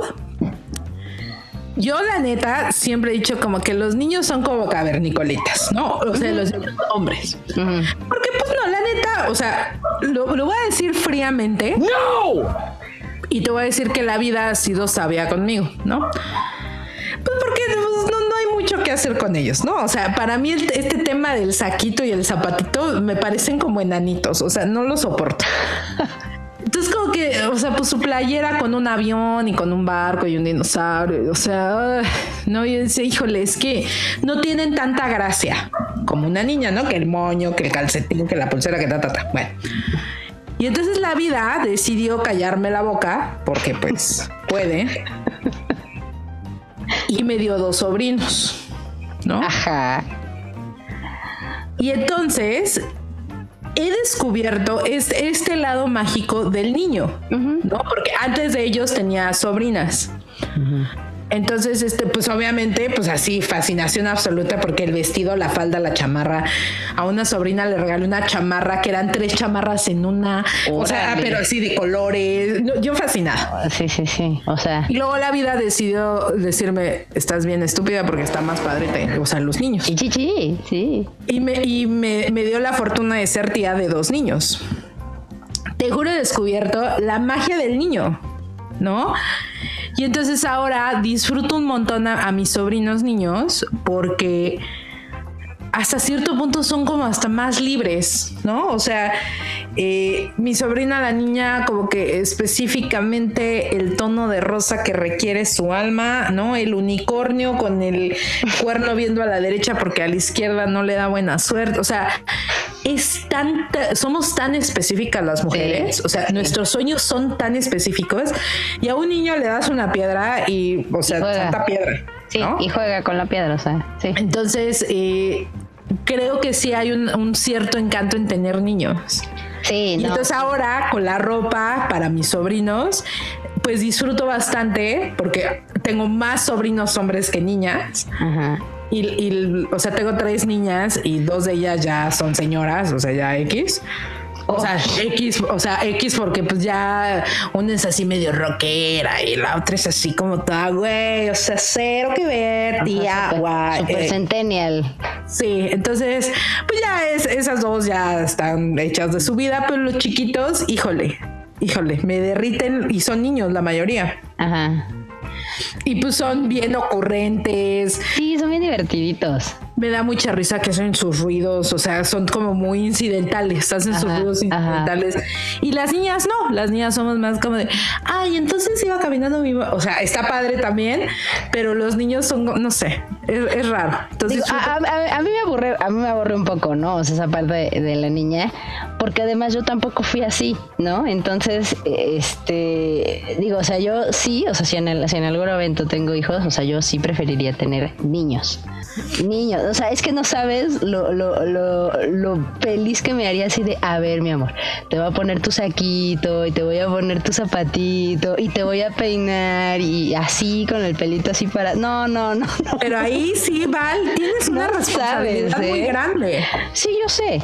A: Yo, la neta, siempre he dicho como que los niños son como cavernicolitas, ¿no? O sea, los niños hombres. Porque, pues no, la neta, o sea, lo, lo voy a decir fríamente. ¡No! Y te voy a decir que la vida ha sido sabia conmigo, ¿no? Pues porque pues, no, no hay mucho que hacer con ellos, ¿no? O sea, para mí el- este tema del saquito y el zapatito me parecen como enanitos, o sea, no lo soporto. Entonces como que, o sea, pues su playera con un avión y con un barco y un dinosaurio, o sea, no, yo decía, híjole, es que no tienen tanta gracia como una niña, ¿no? Que el moño, que el calcetín, que la pulsera, que ta, ta, ta. Bueno. Y entonces la vida decidió callarme la boca, porque pues puede, y me dio dos sobrinos, ¿no?
E: Ajá.
A: Y entonces he descubierto este, este lado mágico del niño, ¿no? Porque antes de ellos tenía sobrinas. Entonces, este, pues obviamente, pues así, fascinación absoluta porque el vestido, la falda, la chamarra. A una sobrina le regalé una chamarra que eran tres chamarras en una. O sea, pero así de colores. No, Yo fascinada.
E: Sí, sí, sí. O sea,
A: Y luego la vida decidió decirme, estás bien estúpida porque está más padre, te- o sea, los niños.
E: sí, sí, sí, sí.
A: Y, me, y me, me dio la fortuna de ser tía de dos niños. Te juro, he descubierto la magia del niño, ¿no? Y entonces ahora disfruto un montón a, mis sobrinos niños porque hasta cierto punto son como hasta más libres, ¿no? O sea, eh, mi sobrina, la niña, como que específicamente el tono de rosa que requiere su alma, ¿no? El unicornio con el cuerno viendo a la derecha porque a la izquierda no le da buena suerte. O sea, es tan, somos tan específicas las mujeres, o sea, nuestros sueños son tan específicos y a un niño le das una piedra y, o sea, tanta piedra.
E: Sí,
A: ¿no?
E: y juega con la piedra, o sea, sí.
A: Entonces, eh, creo que sí hay un, un cierto encanto en tener niños.
E: Sí, no.
A: entonces ahora con la ropa para mis sobrinos, pues disfruto bastante porque tengo más sobrinos hombres que niñas.
E: Ajá.
A: Y, y, o sea, tengo tres niñas y dos de ellas ya son señoras, o sea, ya X. O sea, X, o sea, X porque pues ya una es así medio rockera y la otra es así como toda, güey, o sea, cero que ver, tía,
E: Super,
A: guay.
E: super
A: eh,
E: centennial.
A: Sí, entonces, pues ya es, esas dos ya están hechas de su vida, pero los chiquitos, híjole, híjole, me derriten y son niños la mayoría.
E: Ajá.
A: Y pues son bien ocurrentes.
E: Sí, son bien divertiditos.
A: Me da mucha risa que hacen sus ruidos, o sea, son como muy incidentales, hacen sus ruidos
E: ajá.
A: incidentales. Y las niñas no, las niñas somos más como de, ay, entonces iba caminando mi... O sea, está padre también, pero los niños son, no sé, es, es raro. Entonces,
E: Digo, a, a- a mí me aburre, a mí me aburre un poco, ¿no? O sea, esa parte de, de la niña, porque además yo tampoco fui así, ¿no? Entonces, este, digo, o sea, yo sí, o sea, si en, el- si en algún evento tengo hijos, o sea, yo sí preferiría tener niños. Niños, o sea, es que no sabes lo, lo, lo, lo feliz que me haría así de, a ver, mi amor, te voy a poner tu saquito y te voy a poner tu zapatito y te voy a peinar y así con el pelito así para... No, no, no, no.
A: Pero ahí sí, Val, tienes una
E: No
A: responsabilidad
E: sabes,
A: muy
E: ¿eh?
A: grande.
E: Sí, yo sé.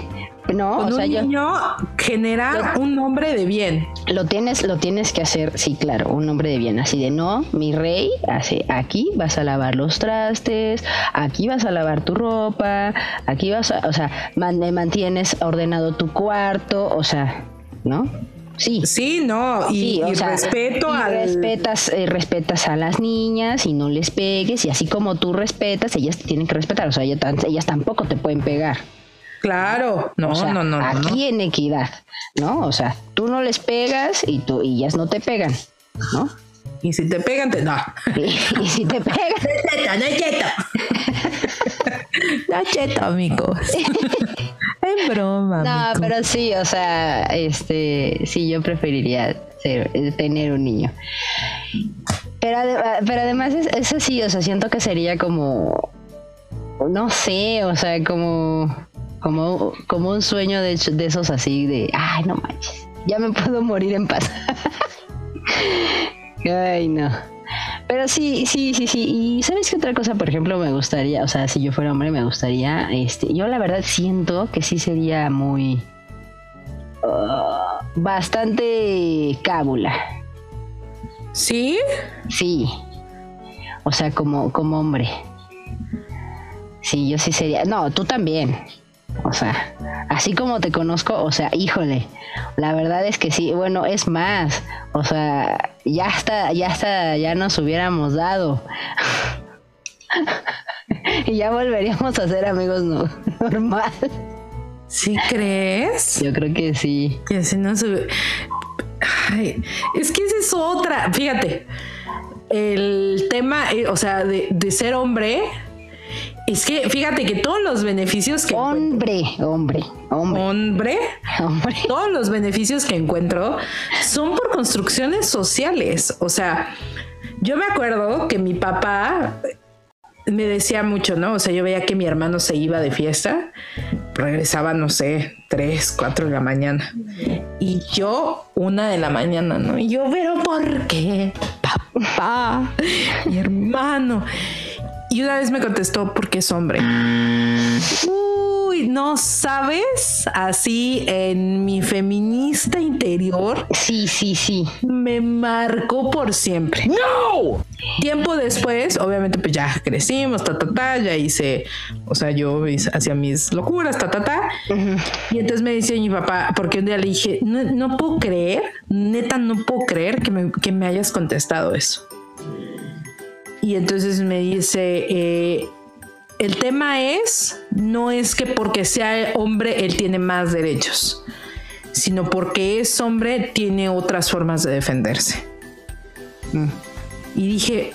E: No,
A: Con
E: o sea,
A: un
E: yo...
A: niño generar un hombre de bien.
E: Lo tienes, lo tienes que hacer, sí, claro, un hombre de bien, así de no, mi rey, así, aquí vas a lavar los trastes, aquí vas a lavar tu ropa, aquí vas a, o sea, man- mantienes ordenado tu cuarto, o sea, ¿no? Sí.
A: Sí, no, y,
E: Sí, o
A: y
E: sea,
A: respeto
E: y
A: al...
E: respetas, eh, respetas a las niñas y no les pegues y así como tú respetas, ellas te tienen que respetar, o sea, ellas tampoco te pueden pegar.
A: Claro, no,
E: O sea,
A: no, no, no, no.
E: Aquí en equidad, ¿no? O sea, tú no les pegas y tú y ellas no te pegan, ¿no?
A: Y si te pegan, te... No.
E: Y, y si te pegan,
A: cheto, no es cheto. no es cheto, amigos. es broma.
E: no, pero sí, o sea, este, sí, yo preferiría ser- tener un niño. Pero, ade- pero además es, es así, o sea, siento que sería como, no sé, o sea, como, como, como un sueño de, esos así de, ay, no manches, ya me puedo morir en paz. ay, no. Pero sí, sí, sí, sí. Y sabes qué otra cosa, por ejemplo, me gustaría, o sea, si yo fuera hombre, me gustaría, este, yo la verdad siento que sí sería muy, ah, bastante cábula.
A: ¿Sí?
E: Sí. O sea, como, como hombre. Sí, yo sí sería. No, tú también. O sea, así como te conozco, o sea, híjole. La verdad es que sí. Bueno, es más. O sea, ya hasta, ya hasta, ya nos hubiéramos dado. y ya volveríamos a ser amigos no- normal.
A: ¿Sí crees?
E: Yo creo que sí.
A: Que si no se... Ay, es que esa es otra. Fíjate, el tema, eh, o sea, de, de ser hombre, es que fíjate que todos los beneficios que
E: Hombre, hombre, hombre,
A: hombre,
E: hombre.
A: todos los beneficios que encuentro son por construcciones sociales. O sea, yo me acuerdo que mi papá me decía mucho, ¿no? O sea, yo veía que mi hermano se iba de fiesta, regresaba, no sé, 3, 4 de la mañana. Y yo, una de la mañana, ¿no? Y yo, pero ¿por qué? Papá, mi hermano. Y una vez me contestó, porque es hombre. Uy, no sabes, así en mi feminista interior
E: Sí, sí, sí.
A: me marcó por siempre. ¡No! Tiempo después, obviamente, pues ya crecimos, ta, ta, ta, ya hice, o sea, yo hacía mis locuras, ta, ta, ta. Y entonces me dice mi papá, porque un día le dije, no, no puedo creer, neta, no puedo creer que me, que me hayas contestado eso. Y entonces me dice, eh, el tema es, no es que porque sea hombre él tiene más derechos, sino porque es hombre tiene otras formas de defenderse. Y dije,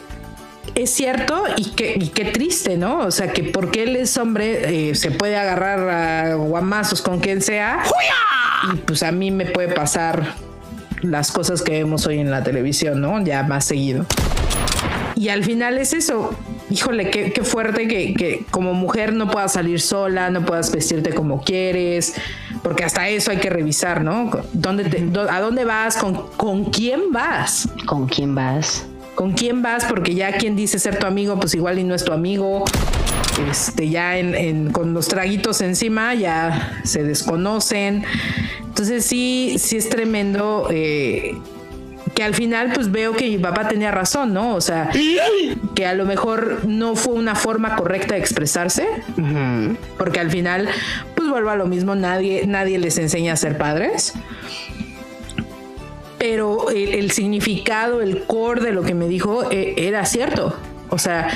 A: es cierto y qué, y qué triste, ¿no? O sea, que porque él es hombre eh, se puede agarrar a guamazos con quien sea. Y pues a mí me puede pasar las cosas que vemos hoy en la televisión, ¿no? Ya más seguido. Y al final es eso. Híjole, qué, qué fuerte que, que como mujer no puedas salir sola, no puedas vestirte como quieres, porque hasta eso hay que revisar, ¿no? ¿Dónde te- dó- ¿A dónde vas? ¿Con, ¿Con quién vas?
E: ¿Con quién vas?
A: ¿Con quién vas? Porque ya quien dice ser tu amigo, pues igual y no es tu amigo. Este, ya en, en- con los traguitos encima ya se desconocen. Entonces sí, sí es tremendo. eh, que al final pues veo que mi papá tenía razón, ¿no? O sea, que a lo mejor no fue una forma correcta de expresarse, porque al final pues vuelvo a lo mismo, nadie, nadie les enseña a ser padres. Pero el, el significado, el core de lo que me dijo eh, era cierto. O sea,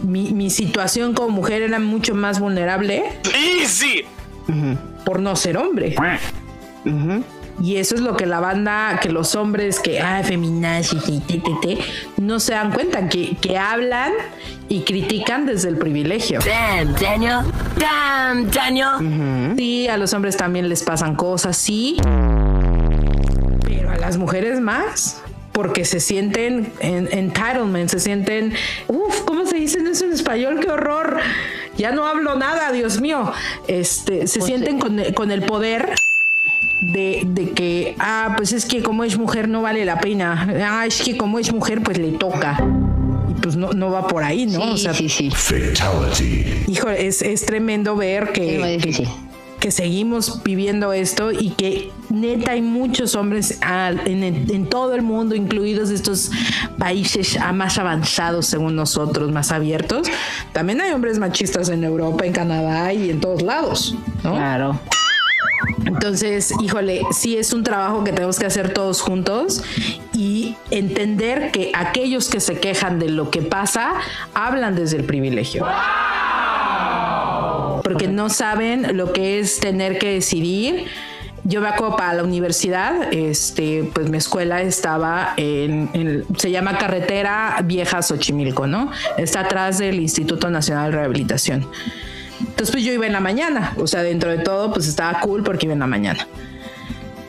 A: mi, mi situación como mujer era mucho más vulnerable por no ser hombre. Y eso es lo que la banda, que los hombres que, ah, feminazis y te, te, te, no se dan cuenta, que, que hablan y critican desde el privilegio.
H: Damn, Daniel. Damn, Daniel.
A: Sí, a los hombres también les pasan cosas, sí. Pero a las mujeres más. Porque se sienten en entitlement, se sienten, uff, ¿cómo se dice eso en español? ¡Qué horror! ya no hablo nada, Dios mío. Este, se sienten con, con el poder de, de, que, ah, pues es que como es mujer no vale la pena. Ah, es que como es mujer, pues le toca. Y pues no, no va por ahí, ¿no?
E: Sí,
A: o sea,
E: sí, sí.
F: Fatality.
A: hijo, es, es tremendo ver que, que- seguimos viviendo esto y que neta hay muchos hombres al- en, en todo el mundo, incluidos estos países ah, más avanzados según nosotros, más abiertos. También hay hombres machistas en Europa, en Canadá y en todos lados, ¿no?
E: Claro.
A: Entonces, híjole, sí es un trabajo que tenemos que hacer todos juntos y entender que aquellos que se quejan de lo que pasa hablan desde el privilegio. Porque no saben lo que es tener que decidir. Yo me acuerdo para la universidad, este, pues mi escuela estaba en, en- se llama Carretera Vieja Xochimilco, ¿no? Está atrás del Instituto Nacional de Rehabilitación. Entonces, pues yo iba en la mañana, o sea, dentro de todo, pues estaba cool porque iba en la mañana.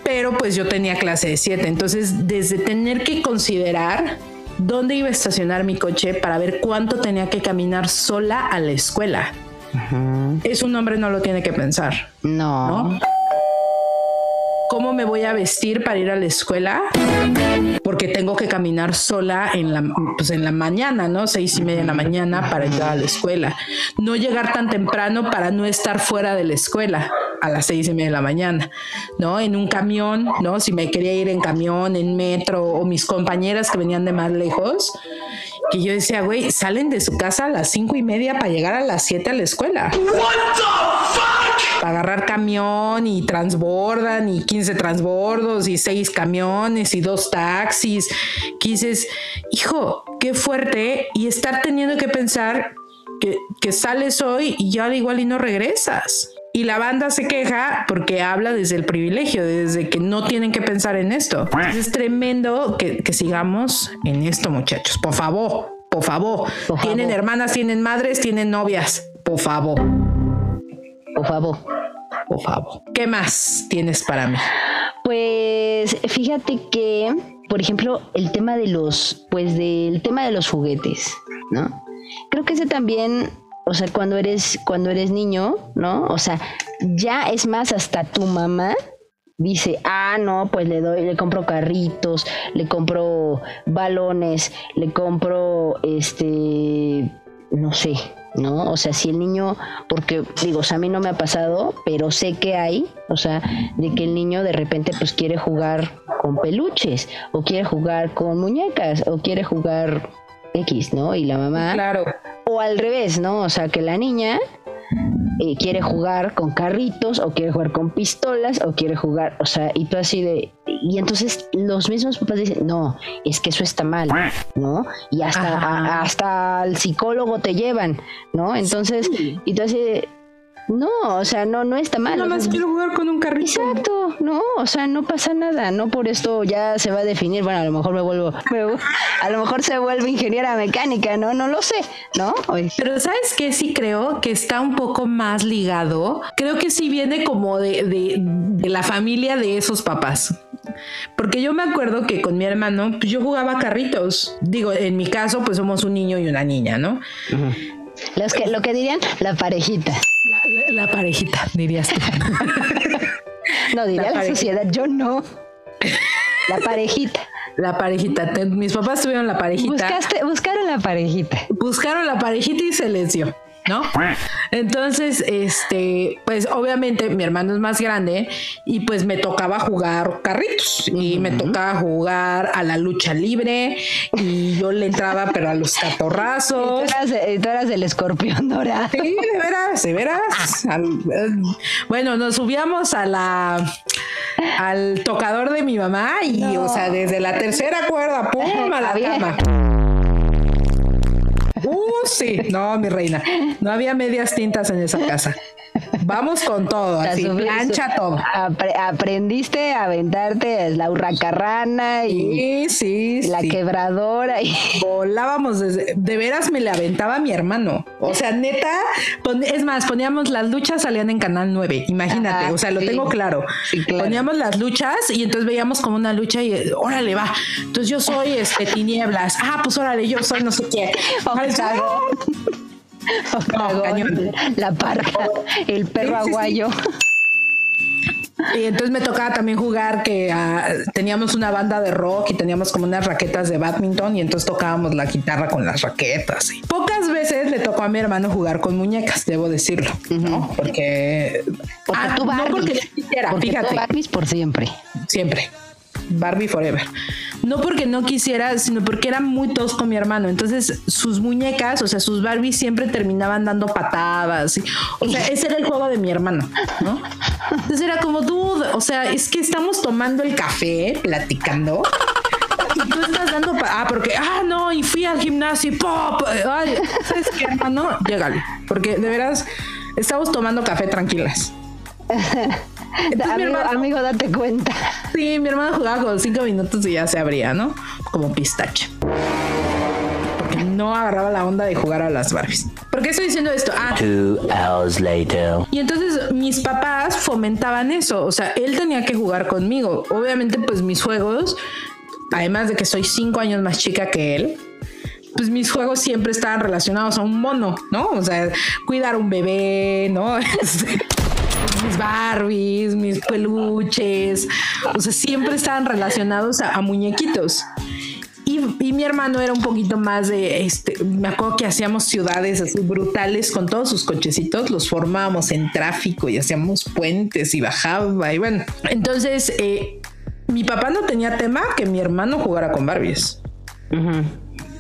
A: Pero pues yo tenía clase de 7, entonces desde tener que considerar dónde iba a estacionar mi coche para ver cuánto tenía que caminar sola a la escuela. Es un hombre no lo tiene que pensar.
E: No.
A: ¿no? ¿Cómo me voy a vestir para ir a la escuela? Porque tengo que caminar sola en la, pues en la mañana, ¿no? Seis y media de la mañana para entrar a la escuela. No llegar tan temprano para no estar fuera de la escuela a las seis y media de la mañana, ¿no? En un camión, ¿no? Si me quería ir en camión, en metro o mis compañeras que venían de más lejos, que yo decía, güey, salen de su casa a las cinco y media para llegar a las siete a la escuela para agarrar camión y transbordan y 15 transbordos y seis camiones y dos taxis. Que dices, hijo, qué fuerte. Y estar teniendo que pensar que, que sales hoy y ya al igual y no regresas. Y la banda se queja porque habla desde el privilegio, desde que no tienen que pensar en esto. Entonces, es tremendo que, que sigamos en esto, muchachos. Por favor, por favor.
E: Por favor.
A: Tienen hermanas, tienen madres, tienen novias. Por favor.
E: Por favor.
A: Por favor. ¿Qué más tienes para mí?
E: Pues fíjate que, por ejemplo, el tema de los, pues del tema de los juguetes, ¿no? Creo que ese también, o sea, cuando eres, cuando eres niño, ¿no? O sea, ya es más hasta tu mamá dice, ah, no, pues le doy, le compro carritos, le compro balones, le compro, este, no sé, ¿no? O sea, si el niño, porque digo, o sea, a mí no me ha pasado, pero sé que hay, o sea, de que el niño de repente pues quiere jugar con peluches, o quiere jugar con muñecas, o quiere jugar X, ¿no? Y la mamá,
A: Claro.
E: o al revés, ¿no? O sea, que la niña eh, quiere jugar con carritos o quiere jugar con pistolas o quiere jugar, o sea, y tú así de... Y entonces los mismos papás dicen, no, es que eso está mal, ¿no? Y hasta, a- hasta al psicólogo te llevan, ¿no? Entonces, y tú así de... No, o sea, no, no está mal.
A: Nada
E: o sea,
A: más quiero jugar con un carrito.
E: Exacto, no, o sea, no pasa nada, no por esto ya se va a definir, bueno, a lo mejor me vuelvo, me a lo mejor se vuelve ingeniera mecánica, no, no lo sé, ¿no? Oye,
A: Pero ¿sabes qué? Sí creo que está un poco más ligado. Creo que sí viene como de, de- de la familia de esos papás. Porque yo me acuerdo que con mi hermano, pues yo jugaba carritos. Digo, en mi caso, pues somos un niño y una niña, ¿no?
E: Los que, lo que dirían, la parejita.
A: La, la- la parejita, dirías tú.
E: No, diría
A: La
E: sociedad, yo no. La parejita.
A: La parejita. Te- mis papás tuvieron la parejita.
E: Buscaste, buscaron la parejita.
A: buscaron la parejita y se les dio, ¿no? Entonces, este, pues obviamente mi hermano es más grande y pues me tocaba jugar carritos y me tocaba jugar a la lucha libre y yo le entraba pero a los
E: Tú
A: catorrazos.
E: eras, eh, tú eras el escorpión dorado.
A: Sí, de veras, de veras. Al- eh, bueno, nos subíamos a la al tocador de mi mamá y, o sea, desde la tercera cuerda, pum, a la cama. Uh, sí, no, mi reina. No había medias tintas en esa casa. Vamos con todo,
E: La
A: así,
E: subí-
A: plancha todo.
E: Apre- aprendiste a aventarte la hurracarrana y
A: Sí, sí,
E: la
A: sí.
E: quebradora y
A: Volábamos desde, de veras me le aventaba mi hermano. O sea, neta, pon- es más, poníamos las luchas, salían en Canal 9, imagínate,
E: Ajá,
A: o sea, lo tengo claro.
E: Claro.
A: Poníamos las luchas y entonces veíamos como una lucha y órale, va. Entonces yo soy este tinieblas. Ah, pues órale, yo soy no sé qué. No, cañón.
E: La parca, el perro
A: Sí, sí, sí.
E: aguayo.
A: Y entonces me tocaba también jugar que ah, teníamos una banda de rock y teníamos como unas raquetas de badminton y entonces tocábamos la guitarra con las raquetas. y Pocas veces le tocó a mi hermano jugar con muñecas, debo decirlo, ¿no? Porque,
E: Porque
A: ah,
E: tú
A: no
E: Barbies.
A: porque yo quisiera,
E: Porque tú Barbies por siempre.
A: siempre. Barbie Forever. No porque no quisiera, sino porque era muy tosco mi hermano. Entonces sus muñecas, o sea, sus Barbies siempre terminaban dando patadas. y- o sea, ese era el juego de mi hermano, ¿no? Entonces era como, dude, o sea, es que estamos tomando el café, platicando. Y tú estás dando, ah, porque, ah, no, y fui al gimnasio y pop. Ay, ¿sabes qué, hermano? Llégale. Porque de veras, estamos tomando café tranquilas. Entonces,
E: amigo,
A: hermano-
E: amigo, date cuenta.
A: Sí, mi hermano jugaba con cinco minutos y ya se abría, ¿no? Como pistache. Porque no agarraba la onda de jugar a las Barbies. ¿Por qué estoy diciendo esto? Ah,
H: Two hours later.
A: y entonces mis papás fomentaban eso. O sea, él tenía que jugar conmigo. Obviamente, pues mis juegos, además de que soy cinco años más chica que él, pues mis juegos siempre estaban relacionados a un mono, ¿no? O sea, cuidar un bebé, ¿no? Mis Barbies, mis peluches, o sea, siempre estaban relacionados a, a muñequitos. Y, y mi hermano era un poquito más de, este, me acuerdo que hacíamos ciudades así brutales con todos sus cochecitos, los formábamos en tráfico y hacíamos puentes y bajaba y bueno. Entonces, eh, mi papá no tenía tema que mi hermano jugara con Barbies.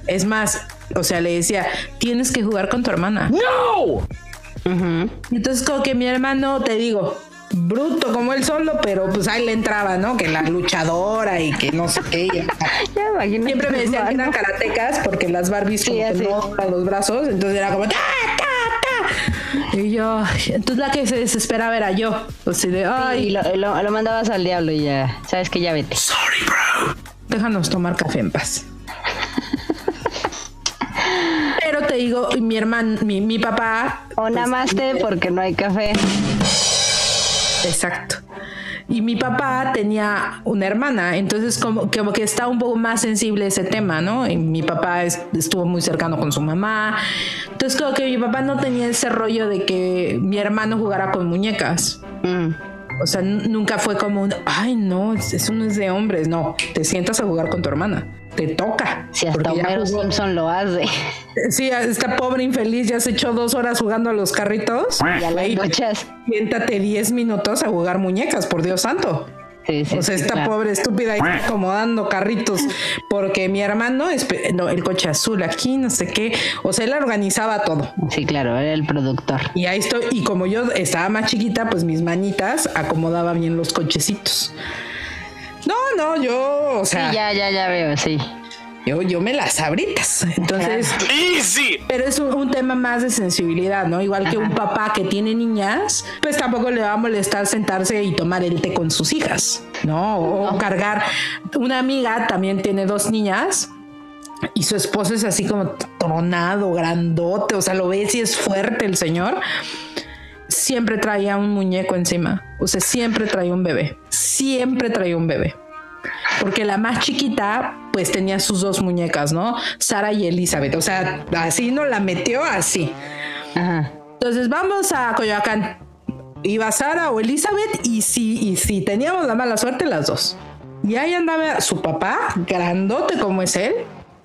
A: Es más, o sea, le decía, tienes que jugar con tu hermana. ¡No! Entonces, como que mi hermano, te digo, bruto como él solo, pero pues ahí le entraba, ¿no? Que la luchadora y que no sé qué.
E: Ya
A: Siempre me decían que eran karatecas porque las Barbies como
E: Sí,
A: que
E: así.
A: no usan los brazos, entonces era como ¡ta, ta, ta! Y yo, entonces la que se desesperaba era yo. O sea, de,
E: Y
A: ay,
E: lo, lo- lo mandabas al diablo y ya. Sabes que ya vete.
A: déjanos tomar café en paz. Pero te digo, mi hermano, mi, mi papá.
E: O
A: pues,
E: namaste porque no hay café.
A: Exacto. Y mi papá tenía una hermana, entonces como, como que está un poco más sensible ese tema, ¿no? Y mi papá es- estuvo muy cercano con su mamá. Entonces como que mi papá no tenía ese rollo de que mi hermano jugara con muñecas.
E: Mm.
A: O sea, nunca fue como un, ay, no, eso no es de hombres. No, te sientas a jugar con tu hermana. Te toca.
E: Si hasta Homero
A: jugó-
E: Simpson lo hace.
A: Sí, esta pobre infeliz ya se echó dos horas jugando a los carritos.
E: Y a las luchas.
A: Siéntate 10 minutos a jugar muñecas, por Dios santo.
E: Sí, sí,
A: O sea,
E: sí,
A: esta
E: claro.
A: pobre estúpida ahí acomodando carritos porque mi hermano, no, el coche azul aquí, no sé qué. O sea, él organizaba todo.
E: Sí, claro, era el productor.
A: Y ahí estoy. Y como yo estaba más chiquita, pues mis manitas acomodaban bien los cochecitos. No, no, yo, o
E: Sí,
A: sea,
E: ya, ya, ya veo, sí.
A: yo, yo me las abritas. Entonces, pero es un, un tema más de sensibilidad, ¿no? Igual que un papá que tiene niñas, pues tampoco le va a molestar sentarse y tomar el té con sus hijas, ¿no? O, cargar. Una amiga también tiene dos niñas. Y su esposo es así como tronado, grandote, o sea, lo ves y es fuerte el señor. Siempre traía un muñeco encima, o sea, siempre traía un bebé, siempre traía un bebé. Porque la más chiquita, pues tenía sus dos muñecas, ¿no? Sara y Elizabeth. O sea, así no la metió así.
E: Ajá.
A: Entonces vamos a Coyoacán. Iba Sara o Elizabeth y sí, y sí, teníamos la mala suerte las dos. Y ahí andaba su papá, grandote como es él,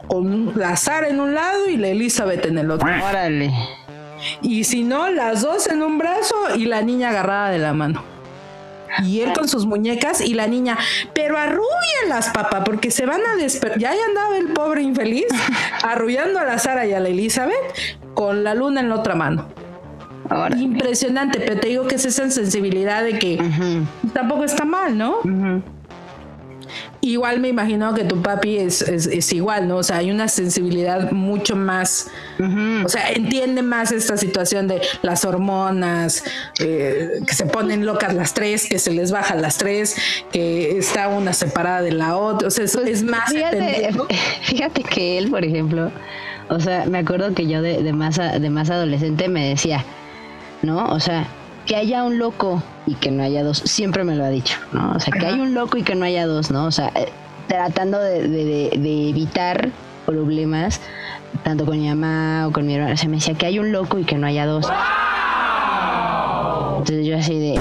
A: con la Sara en un lado y la Elizabeth en el otro.
E: Órale.
A: Y si no, las dos en un brazo y la niña agarrada de la mano. Y él con sus muñecas y la niña, pero arrúyenlas, papá, porque se van a despertar. Ya ahí andaba el pobre infeliz arrullando a la Sara y a la Elizabeth con la luna en la otra mano. Impresionante, pero te digo que es esa sensibilidad de que tampoco está mal, ¿no? Igual me imagino que tu papi es, es- es igual, ¿no? O sea, hay una sensibilidad mucho más, o sea, entiende más esta situación de las hormonas, eh, que se ponen locas las tres, que se les baja las tres, que está una separada de la otra, o sea, es, es más
E: Fíjate, que él, por ejemplo, o sea, me acuerdo que yo de, de más, de más adolescente me decía, ¿no? O sea, que haya un loco y que no haya dos, siempre me lo ha dicho, ¿no? O sea, que hay un loco y que no haya dos, ¿no? O sea, eh, tratando de, de- de- evitar problemas tanto con mi mamá o con mi hermana, o sea, me decía que hay un loco y que no haya dos. Entonces yo así de...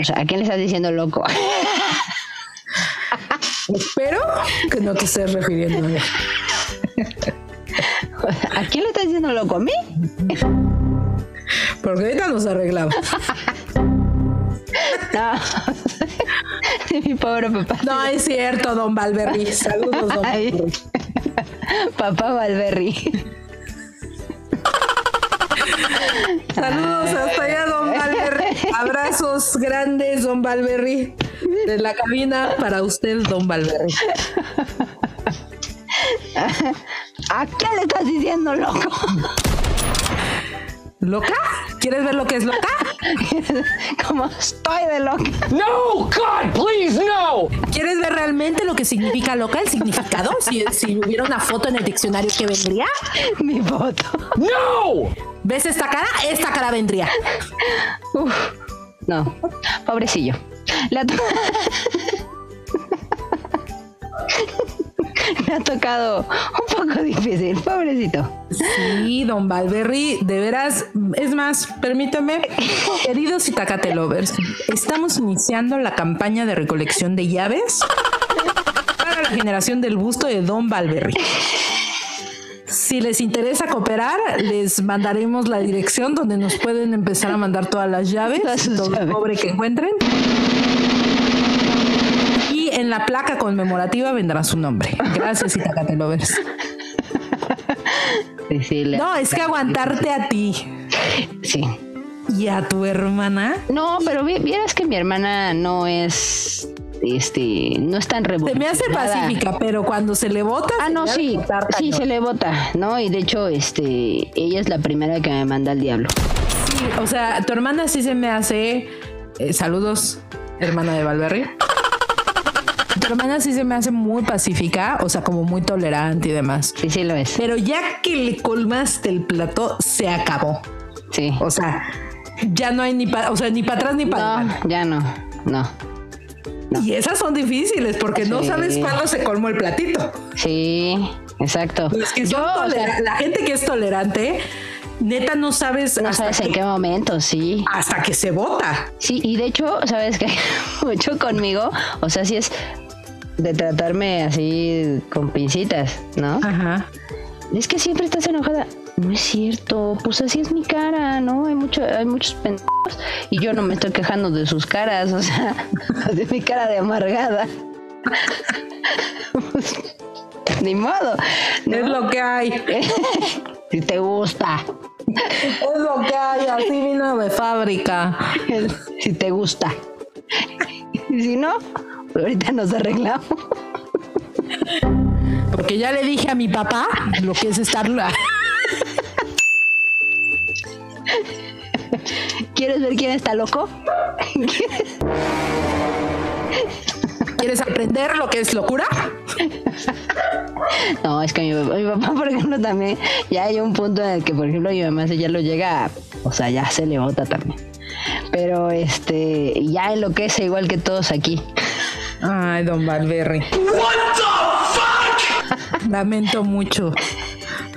E: O sea, ¿a quién le estás diciendo loco?
A: Espero que no te estés refiriendo a mí.
E: ¿A quién le estás diciendo loco? ¿A mí?
A: Porque ahorita nos arreglamos.
E: No. Mi pobre papá.
A: No es cierto, don Valverri. Saludos, don
E: Ay.
A: Valverri.
E: Papá Valverri.
A: Saludos hasta allá, don Valverri. Abrazos grandes, don Valverri. De la cabina para usted, don Valverri.
E: ¿A quién le estás diciendo loco?
A: ¿Loca? ¿Quieres ver lo que es loca?
E: Como estoy de loca.
G: No, God, please, no!
A: ¿Quieres ver realmente lo que significa loca, el significado? Si, si hubiera una foto en el diccionario, ¿qué vendría?
E: Mi foto.
G: No!
A: ¿Ves esta cara? Esta cara vendría.
E: Uf. No, pobrecillo. To- Le ha tocado un poco difícil, pobrecito.
A: Sí, don Valverri, de veras, es más, permítame, queridos Itacate Lovers, estamos iniciando la campaña de recolección de llaves para la generación del busto de don Valverri. Si les interesa cooperar, les mandaremos la dirección donde nos pueden empezar a mandar todas las llaves, todo el cobre que encuentren. Y en la placa conmemorativa vendrá su nombre. Gracias, Itacate Lovers.
E: Sí, sí, le-
A: No, es que aguantarte a ti
E: sí.
A: y a tu hermana
E: No, pero vi- vieras que mi hermana no es, este, no es tan
A: se me
E: revolucionada.
A: hace pacífica, pero cuando se le vota.
E: Ah, no, sí, sí, se le vota, ¿no? Y de hecho, este, ella es la primera que me manda al diablo.
A: Sí, o sea, tu hermana sí se me hace. eh, saludos, hermana de Valverri. Tu hermana sí se me hace muy pacífica, o sea, como muy tolerante y demás.
E: Sí, sí lo es.
A: Pero ya que le colmaste el plato, se acabó.
E: Sí.
A: O sea, ya no hay ni para, o sea, ni para atrás ni para
E: No, ya no, no.
A: Y esas son difíciles porque no sabes cuándo se colmó el platito.
E: Sí, exacto.
A: Los que son
E: Yo, o sea,
A: tolera- la gente que es tolerante, neta no sabes
E: no
A: hasta,
E: sabes en qué momento, sí.
A: hasta que se vota.
E: Sí, y de hecho, sabes que mucho conmigo, o sea, sí es de tratarme así con pincitas, ¿no?
A: Ajá.
E: Es que siempre estás enojada. No es cierto, pues así es mi cara, ¿no? Hay mucho, hay muchos pendejos y yo no me estoy quejando de sus caras, o sea, de mi cara de amargada. Pues, ni modo. ¿no?
A: Es lo que hay.
E: Si te gusta,
A: Es lo que hay. Así vino de fábrica.
E: si te gusta. Y si no, ahorita nos arreglamos.
A: Porque ya le dije a mi papá lo que es estar.
E: ¿Quieres ver quién está loco?
A: ¿Quieres aprender lo que es locura?
E: No, es que mi papá, mi papá, por ejemplo, también, ya hay un punto en el que, por ejemplo, mi mamá se ya lo llega, o sea, ya se le bota también. Pero este, ya enloquece igual que todos aquí.
A: Ay, don Valverri. Lamento mucho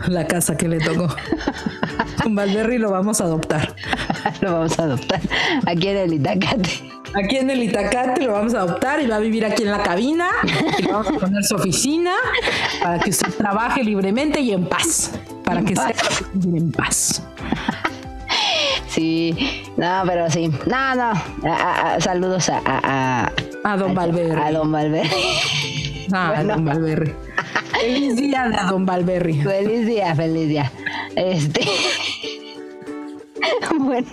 A: la casa que le tocó. Don Valverri lo vamos a adoptar.
E: lo vamos a adoptar aquí en el Itacate.
A: Aquí en el Itacate lo vamos a adoptar y va a vivir aquí en la cabina. Y le vamos a poner su oficina para que usted trabaje libremente y en paz. Para que
E: paz.
A: vivir en paz.
E: Sí, no, pero sí. No, no. a- a- a- saludos a, a, a,
A: don Valverri.
E: a don Valverde.
A: Ah, a don Valverri. Feliz día de don Valverri.
E: Feliz día, feliz día. Este. bueno,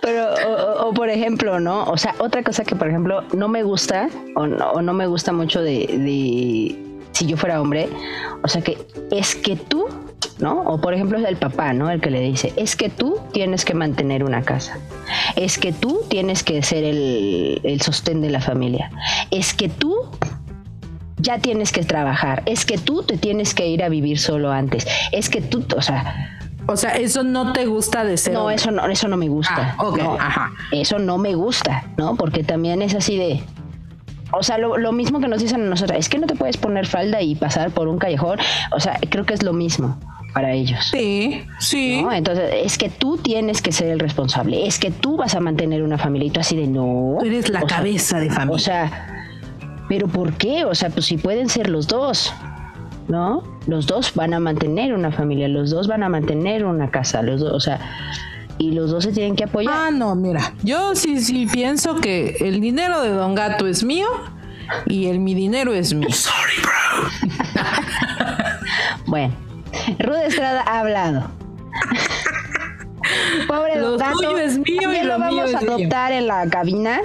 E: pero, o, o- o por ejemplo, ¿no? O sea, otra cosa que, por ejemplo, no me gusta, o no, o no me gusta mucho de, de si yo fuera hombre, o sea, que es que tú, ¿no? O por ejemplo, es el papá, ¿no? El que le dice, es que tú tienes que mantener una casa. Es que tú tienes que ser el, el sostén de la familia. Es que tú ya tienes que trabajar, es que tú te tienes que ir a vivir solo antes, es que tú, o sea,
A: O sea, eso no te gusta de ser.
E: no,
A: hombre.
E: eso no, eso no me gusta.
A: Ah, ok,
E: no,
A: ajá.
E: Eso no me gusta, ¿no? Porque también es así de, O sea, lo, lo mismo que nos dicen a nosotros, es que no te puedes poner falda y pasar por un callejón. O sea, creo que es lo mismo para ellos.
A: Sí, sí.
E: ¿no? Entonces, es que tú tienes que ser el responsable, es que tú vas a mantener una familia y tú así de no.
A: Tú eres la
E: sea,
A: cabeza de familia.
E: O sea, ¿pero por qué? O sea, pues si pueden ser los dos, ¿no? Los dos van a mantener una familia, los dos van a mantener una casa, los dos, o sea, y los dos se tienen que apoyar.
A: Ah, no, mira, yo sí, sí pienso que el dinero de Don Gato es mío y el mi dinero es mío.
E: Bueno, Ruth Estrada ha hablado. Pobre
A: Lo
E: Don Gato,
A: es mío y lo
E: lo
A: mío
E: vamos
A: es
E: a
A: mío.
E: adoptar en la cabina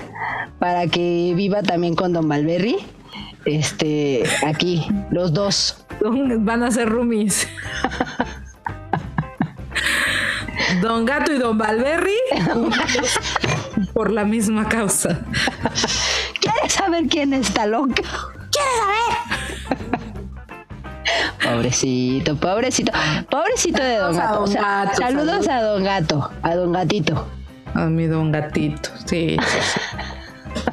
E: para que viva también con Don Valberry. Este, aquí, los dos.
A: Van a ser roomies. Don Gato y Don Valberry por la misma causa.
E: ¿Quieres saber quién está loca? ¿Quieres saber? Pobrecito, pobrecito, pobrecito de Don Gato. O sea, saludos. a Don Gato, a Don Gatito.
A: A mi Don Gatito, sí, sí, sí.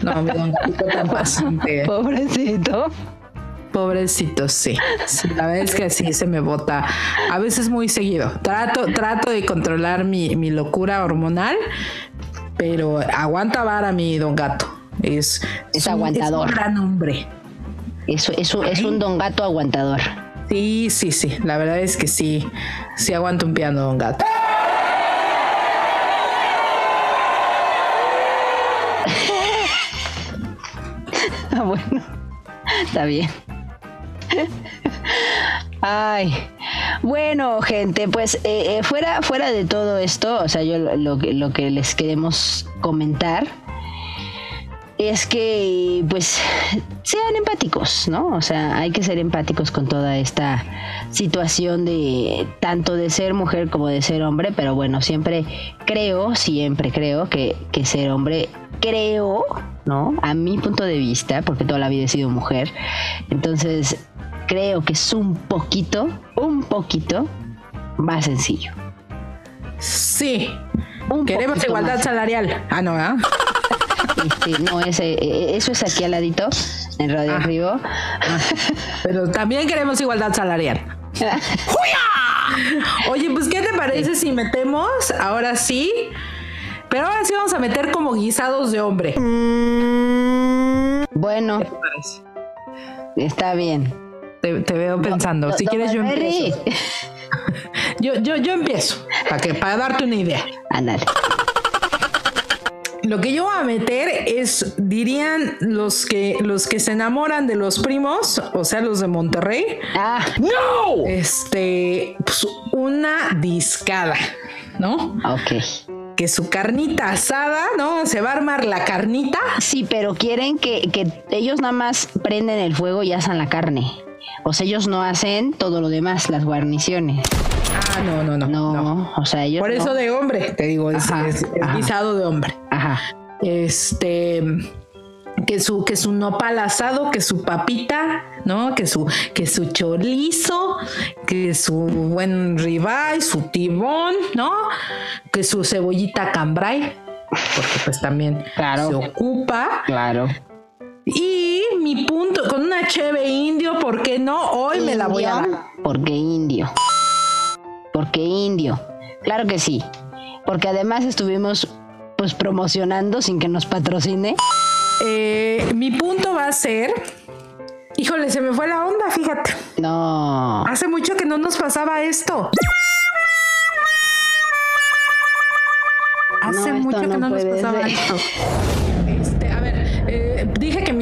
A: No, mi Don Gatito tan paciente.
E: Pobrecito.
A: Pobrecito, sí. Sí, La verdad es que sí se me bota. A veces muy seguido. Trato, trato de controlar mi, mi locura hormonal, pero aguanta vara mi don gato. Es,
E: Es
A: un-
E: aguantador.
A: Es un gran hombre.
E: Es, es, un, es un Don Gato aguantador.
A: Sí, sí, sí. La verdad es que sí. Sí aguanta un piano, don gato.
E: Ah, bueno, está bien. Ay, bueno, gente, pues eh, eh, fuera, fuera de todo esto, o sea, yo lo, que- lo que les queremos comentar es que, pues, sean empáticos, ¿no? O sea, hay que ser empáticos con toda esta situación de tanto de ser mujer como de ser hombre, pero bueno, siempre creo, siempre creo que, que ser hombre, creo, ¿no? A mi punto de vista, porque toda la vida he sido mujer, entonces creo que es un poquito, un poquito más sencillo.
A: Sí.
E: Un
A: Queremos igualdad
E: más.
A: salarial. Ah, no, ¿ah?
E: Este, no, ese, eh, eso es aquí al ladito, en Radio
A: Ah.
E: Arriba.
A: Pero también queremos igualdad salarial. Oye, pues, ¿qué te parece si metemos ahora sí? Pero ahora sí vamos a meter como guisados de hombre.
E: Bueno,
A: ¿Qué te parece?
E: está bien.
A: Te, te veo pensando.
E: Do-
A: si quieres, yo empiezo. Yo, yo, yo empiezo. Para, que, para darte una idea.
E: Ándale.
A: Lo que yo voy a meter es, dirían los que, los que se enamoran de los primos, o sea, los de Monterrey,
E: Ah,
G: No!
A: este, pues, una discada, ¿no?
E: ok.
A: Que su carnita asada, ¿no? Se va a armar la carnita.
E: Sí, pero quieren que, que ellos nada más prenden el fuego y asan la carne. O sea, ellos no hacen todo lo demás, las guarniciones.
A: Ah, no, no, no.
E: No,
A: no.
E: o sea, ellos.
A: Por eso
E: no.
A: de hombre, te digo, es,
E: Ajá,
A: es- es
E: ajá.
A: guisado de hombre.
E: Ajá.
A: este que su que su nopal asado, que su papita, ¿no? Que su que su chorizo, que su buen ribeye, su tibón, ¿no? Que su cebollita cambray, porque pues también
E: Claro.
A: se ocupa.
E: Claro.
A: Y mi punto con una cheve indio, ¿por qué no? Hoy me la voy a dar.
E: Porque indio. Porque indio. Claro que sí. Porque además estuvimos pues promocionando sin que nos patrocine.
A: Eh, mi punto va a ser, híjole, se me fue la onda, fíjate.
E: No.
A: Hace mucho que no nos pasaba esto. Hace
E: No,
A: mucho que
E: no
A: no nos pasaba
E: ser.
A: esto.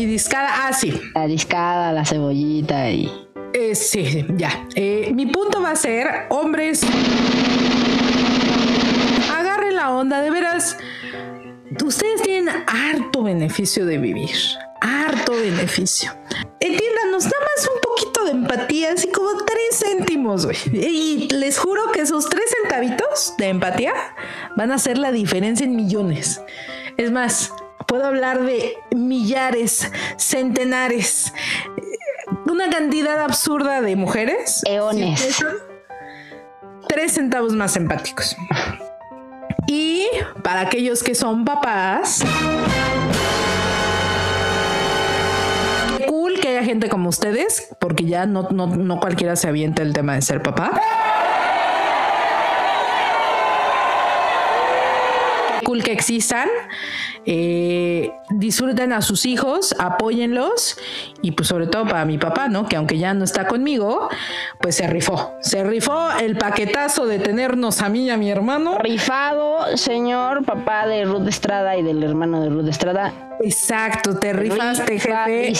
A: mi discada. Ah, sí.
E: La discada, la cebollita y.
A: Eh, sí, ya. Eh, mi punto va a ser, hombres, agarren la onda, de veras. Ustedes tienen harto beneficio de vivir, harto beneficio. Entiéndanos, nada más un poquito de empatía, así como tres céntimos, güey. Y les juro que esos tres centavitos de empatía van a hacer la diferencia en millones. Es más, puedo hablar de millares, centenares, una cantidad absurda de mujeres.
E: Eones.
A: si Tres centavos más empáticos. Y para aquellos que son papás, haya gente como ustedes, porque ya no, no, no cualquiera se avienta el tema de ser papá. Cool que existan. Eh, disfruten a sus hijos, apóyenlos y pues sobre todo para mi papá, ¿no? Que aunque ya no está conmigo, pues se rifó. Se rifó el paquetazo de tenernos a mí y a mi hermano.
E: Rifado, señor papá de Ruth Estrada y del hermano de Ruth Estrada.
A: Exacto, te rifaste, jefe.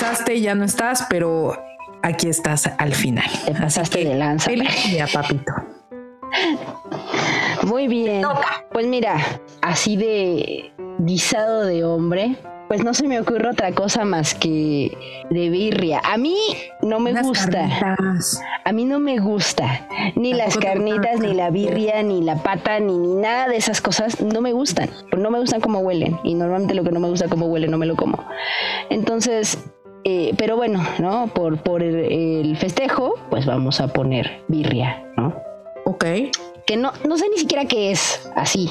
A: Pasaste, ya no estás, pero aquí estás al final.
E: Te pasaste de lanza.
A: Feliz día, papito.
E: Muy bien. Pues mira, así de guisado de hombre, pues no se me ocurre otra cosa más que de birria. A mí no me gusta.
A: carnitas.
E: A mí no me gusta. Ni las carnitas, ni la birria, ni la pata, ni, ni nada de esas cosas. No me gustan. No me gustan como huelen. Y normalmente lo que no me gusta como huele no me lo como. Entonces, eh, pero bueno, ¿no? Por, por el, festejo, pues vamos a poner birria, ¿no?
A: Ok.
E: Que no, no sé ni siquiera qué es así.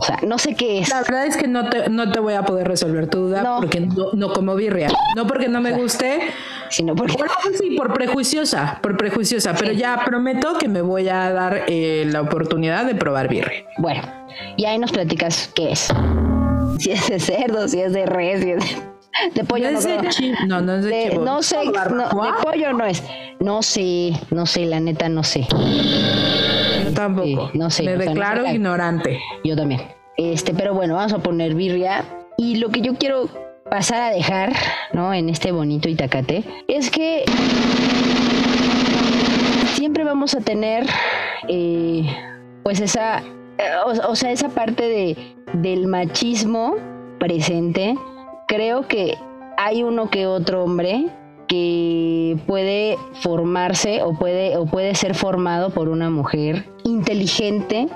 E: O sea, no sé qué es.
A: La verdad es que no te, no te voy a poder resolver tu duda
E: No.
A: porque no, no como birria. No porque no me guste.
E: Sino porque
A: pues sí, por prejuiciosa, por prejuiciosa, pero ya prometo que me voy a dar eh, la oportunidad de probar birria.
E: Bueno, y ahí nos platicas qué es. Si es de cerdo, si es de res, si es de, de pollo.
A: No
E: No,
A: es de no, no es de
E: De-
A: chivo.
E: no sé, no, pollo no es. No sé, no sé, la neta no sé.
A: Yo tampoco.
E: Sí, no sé,
A: Me
E: o sea, no
A: declaro
E: sé la-
A: ignorante.
E: Yo también. Este, pero bueno, vamos a poner birria. Y lo que yo quiero pasar a dejar, ¿no? En este bonito Itacate, es que siempre vamos a tener, eh, pues esa, eh, o, o sea, esa parte de, del machismo presente. Creo que hay uno que otro hombre que puede formarse o puede, o puede ser formado por una mujer inteligente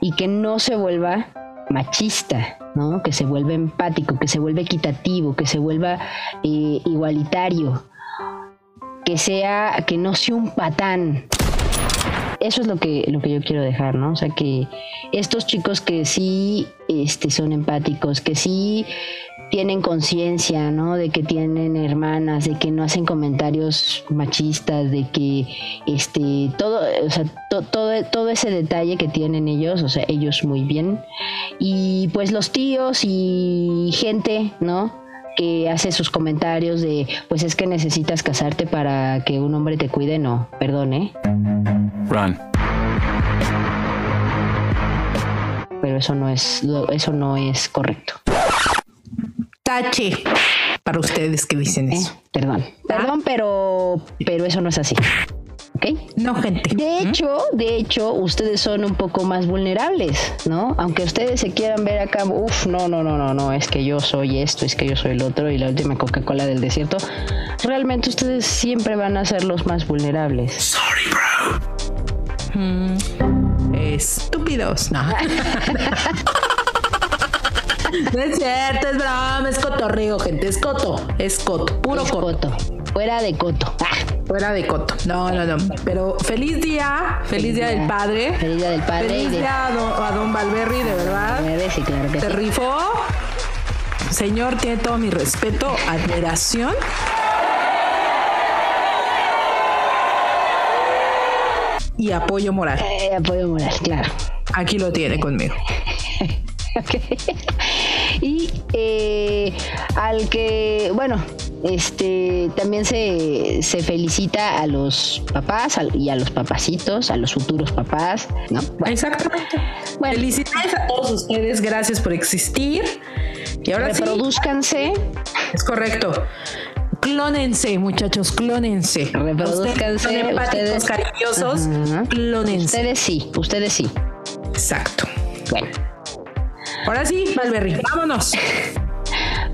E: y que no se vuelva machista, ¿no? Que se vuelva empático, que se vuelva equitativo, que se vuelva eh, igualitario, que sea, que no sea un patán. Eso es lo que, lo que yo quiero dejar, ¿no? O sea, que estos chicos que sí este, son empáticos, que sí tienen conciencia, ¿no? De que tienen hermanas, de que no hacen comentarios machistas, de que este todo, o sea, to- todo, todo ese detalle que tienen ellos, o sea, ellos muy bien. Y pues los tíos y gente, ¿no? que hace sus comentarios de, pues es que necesitas casarte para que un hombre te cuide, no, perdón, ¿eh?
H: Run.
E: Pero eso no es, eso no es correcto.
A: Tache para ustedes que dicen
E: ¿eh?
A: eso.
E: Perdón, perdón, pero, pero eso no es así. ¿Ok?
A: No, gente.
E: De hecho, de hecho, ustedes son un poco más vulnerables, ¿no? Aunque ustedes se quieran ver acá, uff, no, no, no, no, no, es que yo soy esto, es que yo soy el otro y la última Coca-Cola del desierto. Realmente ustedes siempre van a ser los más vulnerables.
A: Estúpidos. No. No es cierto, es broma, es cotorreo, gente. Es coto, es coto, puro
E: Es
A: coto.
E: coto, fuera de coto. Ah,
A: Fuera de coto. No, no, no. Pero feliz día, feliz día del padre.
E: Feliz día del padre y
A: Feliz
E: de-
A: día a don, a don Valverri, de verdad.
E: bebé, sí, claro que
A: Se
E: sí.
A: rifó. Señor, tiene todo mi respeto, admiración. Y apoyo moral.
E: Eh, apoyo moral, claro.
A: Aquí lo tiene conmigo.
E: Ok. Y eh, al que, bueno, este también se, se felicita a los papás al- y a los papacitos, a los futuros papás, ¿no? Bueno,
A: Exactamente.
E: Bueno.
A: Felicidades a todos ustedes, gracias por existir. Y ahora sí,
E: reproduzcanse,
A: es correcto. Clónense, muchachos, clónense.
E: reproduzcanse,
A: Ustedes
E: ustedes,
A: cariñosos, clónense.
E: ustedes sí, ustedes sí.
A: Exacto.
E: Bueno,
A: Ahora sí, Valverri, vámonos.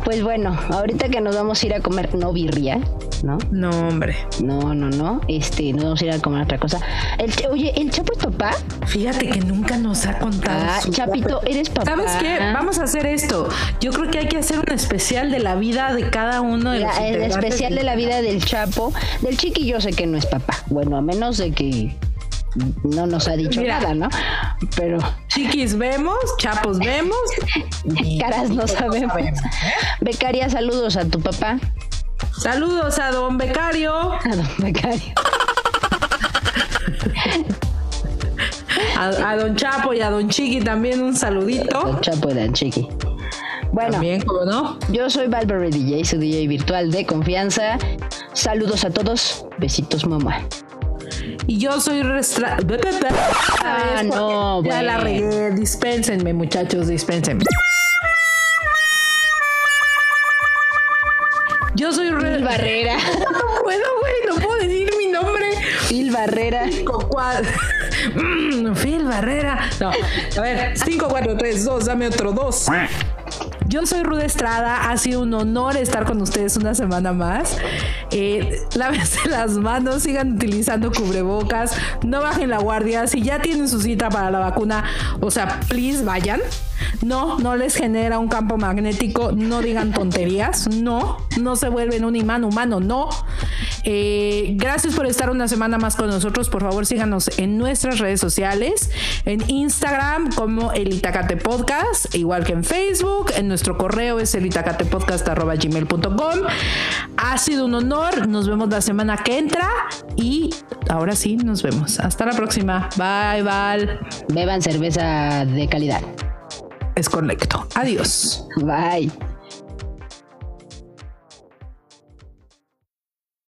E: pues bueno, ahorita que nos vamos a ir a comer no birria, ¿no?
A: No, hombre.
E: No, no, no. Este, no vamos a ir a comer otra cosa. El, oye, ¿el Chapo es papá?
A: Fíjate que nunca nos ha contado.
E: Ah,
A: su-
E: Chapito, ¿eres papá?
A: ¿Sabes qué? Vamos a hacer esto. Yo creo que hay que hacer un especial de la vida de cada uno de los
E: La- el
A: integrantes
E: especial de la vida del Chapo. Del Chiqui yo sé que no es papá. Bueno, a menos de que no nos ha dicho
A: Mira.
E: nada, ¿no? Pero
A: Chiquis vemos, chapos vemos. y-
E: caras no sabemos. Becaria, saludos a tu papá,
A: Saludos a don Becario,
E: a don Becario.
A: a, a don Chapo y a don Chiqui también un saludito.
E: Don Chapo y don Chiqui. Bueno,
A: También, como no.
E: yo soy Valverde DJ, su DJ virtual de confianza. Saludos a todos. Besitos, mamá.
A: Y yo soy restra...
E: Ah, no,
A: Ya
E: güey.
A: la regué. Dispénsenme, muchachos, dispénsenme. Yo soy.
E: Phil Barrera.
A: No puedo, güey, no puedo decir mi nombre.
E: Phil Barrera.
A: Mm, Phil Barrera. No, a ver, 5, 4, 3, 2, dame otro 2. Yo soy Ruda Estrada, ha sido un honor estar con ustedes una semana más. Eh, lávense las manos, sigan utilizando cubrebocas, no bajen la guardia. Si ya tienen su cita para la vacuna, o sea, please vayan. No, no les genera un campo magnético, no digan tonterías, no, no se vuelven un imán humano, no. Eh, gracias por estar una semana más con nosotros. Por favor, síganos en nuestras redes sociales, en Instagram como el Itacate Podcast, igual que en Facebook. En nuestro correo es el. Ha sido un honor. Nos vemos la semana que entra y ahora sí, nos vemos. Hasta la próxima. Bye, Val.
E: Beban cerveza de calidad.
A: Es correcto. Adiós.
E: Bye.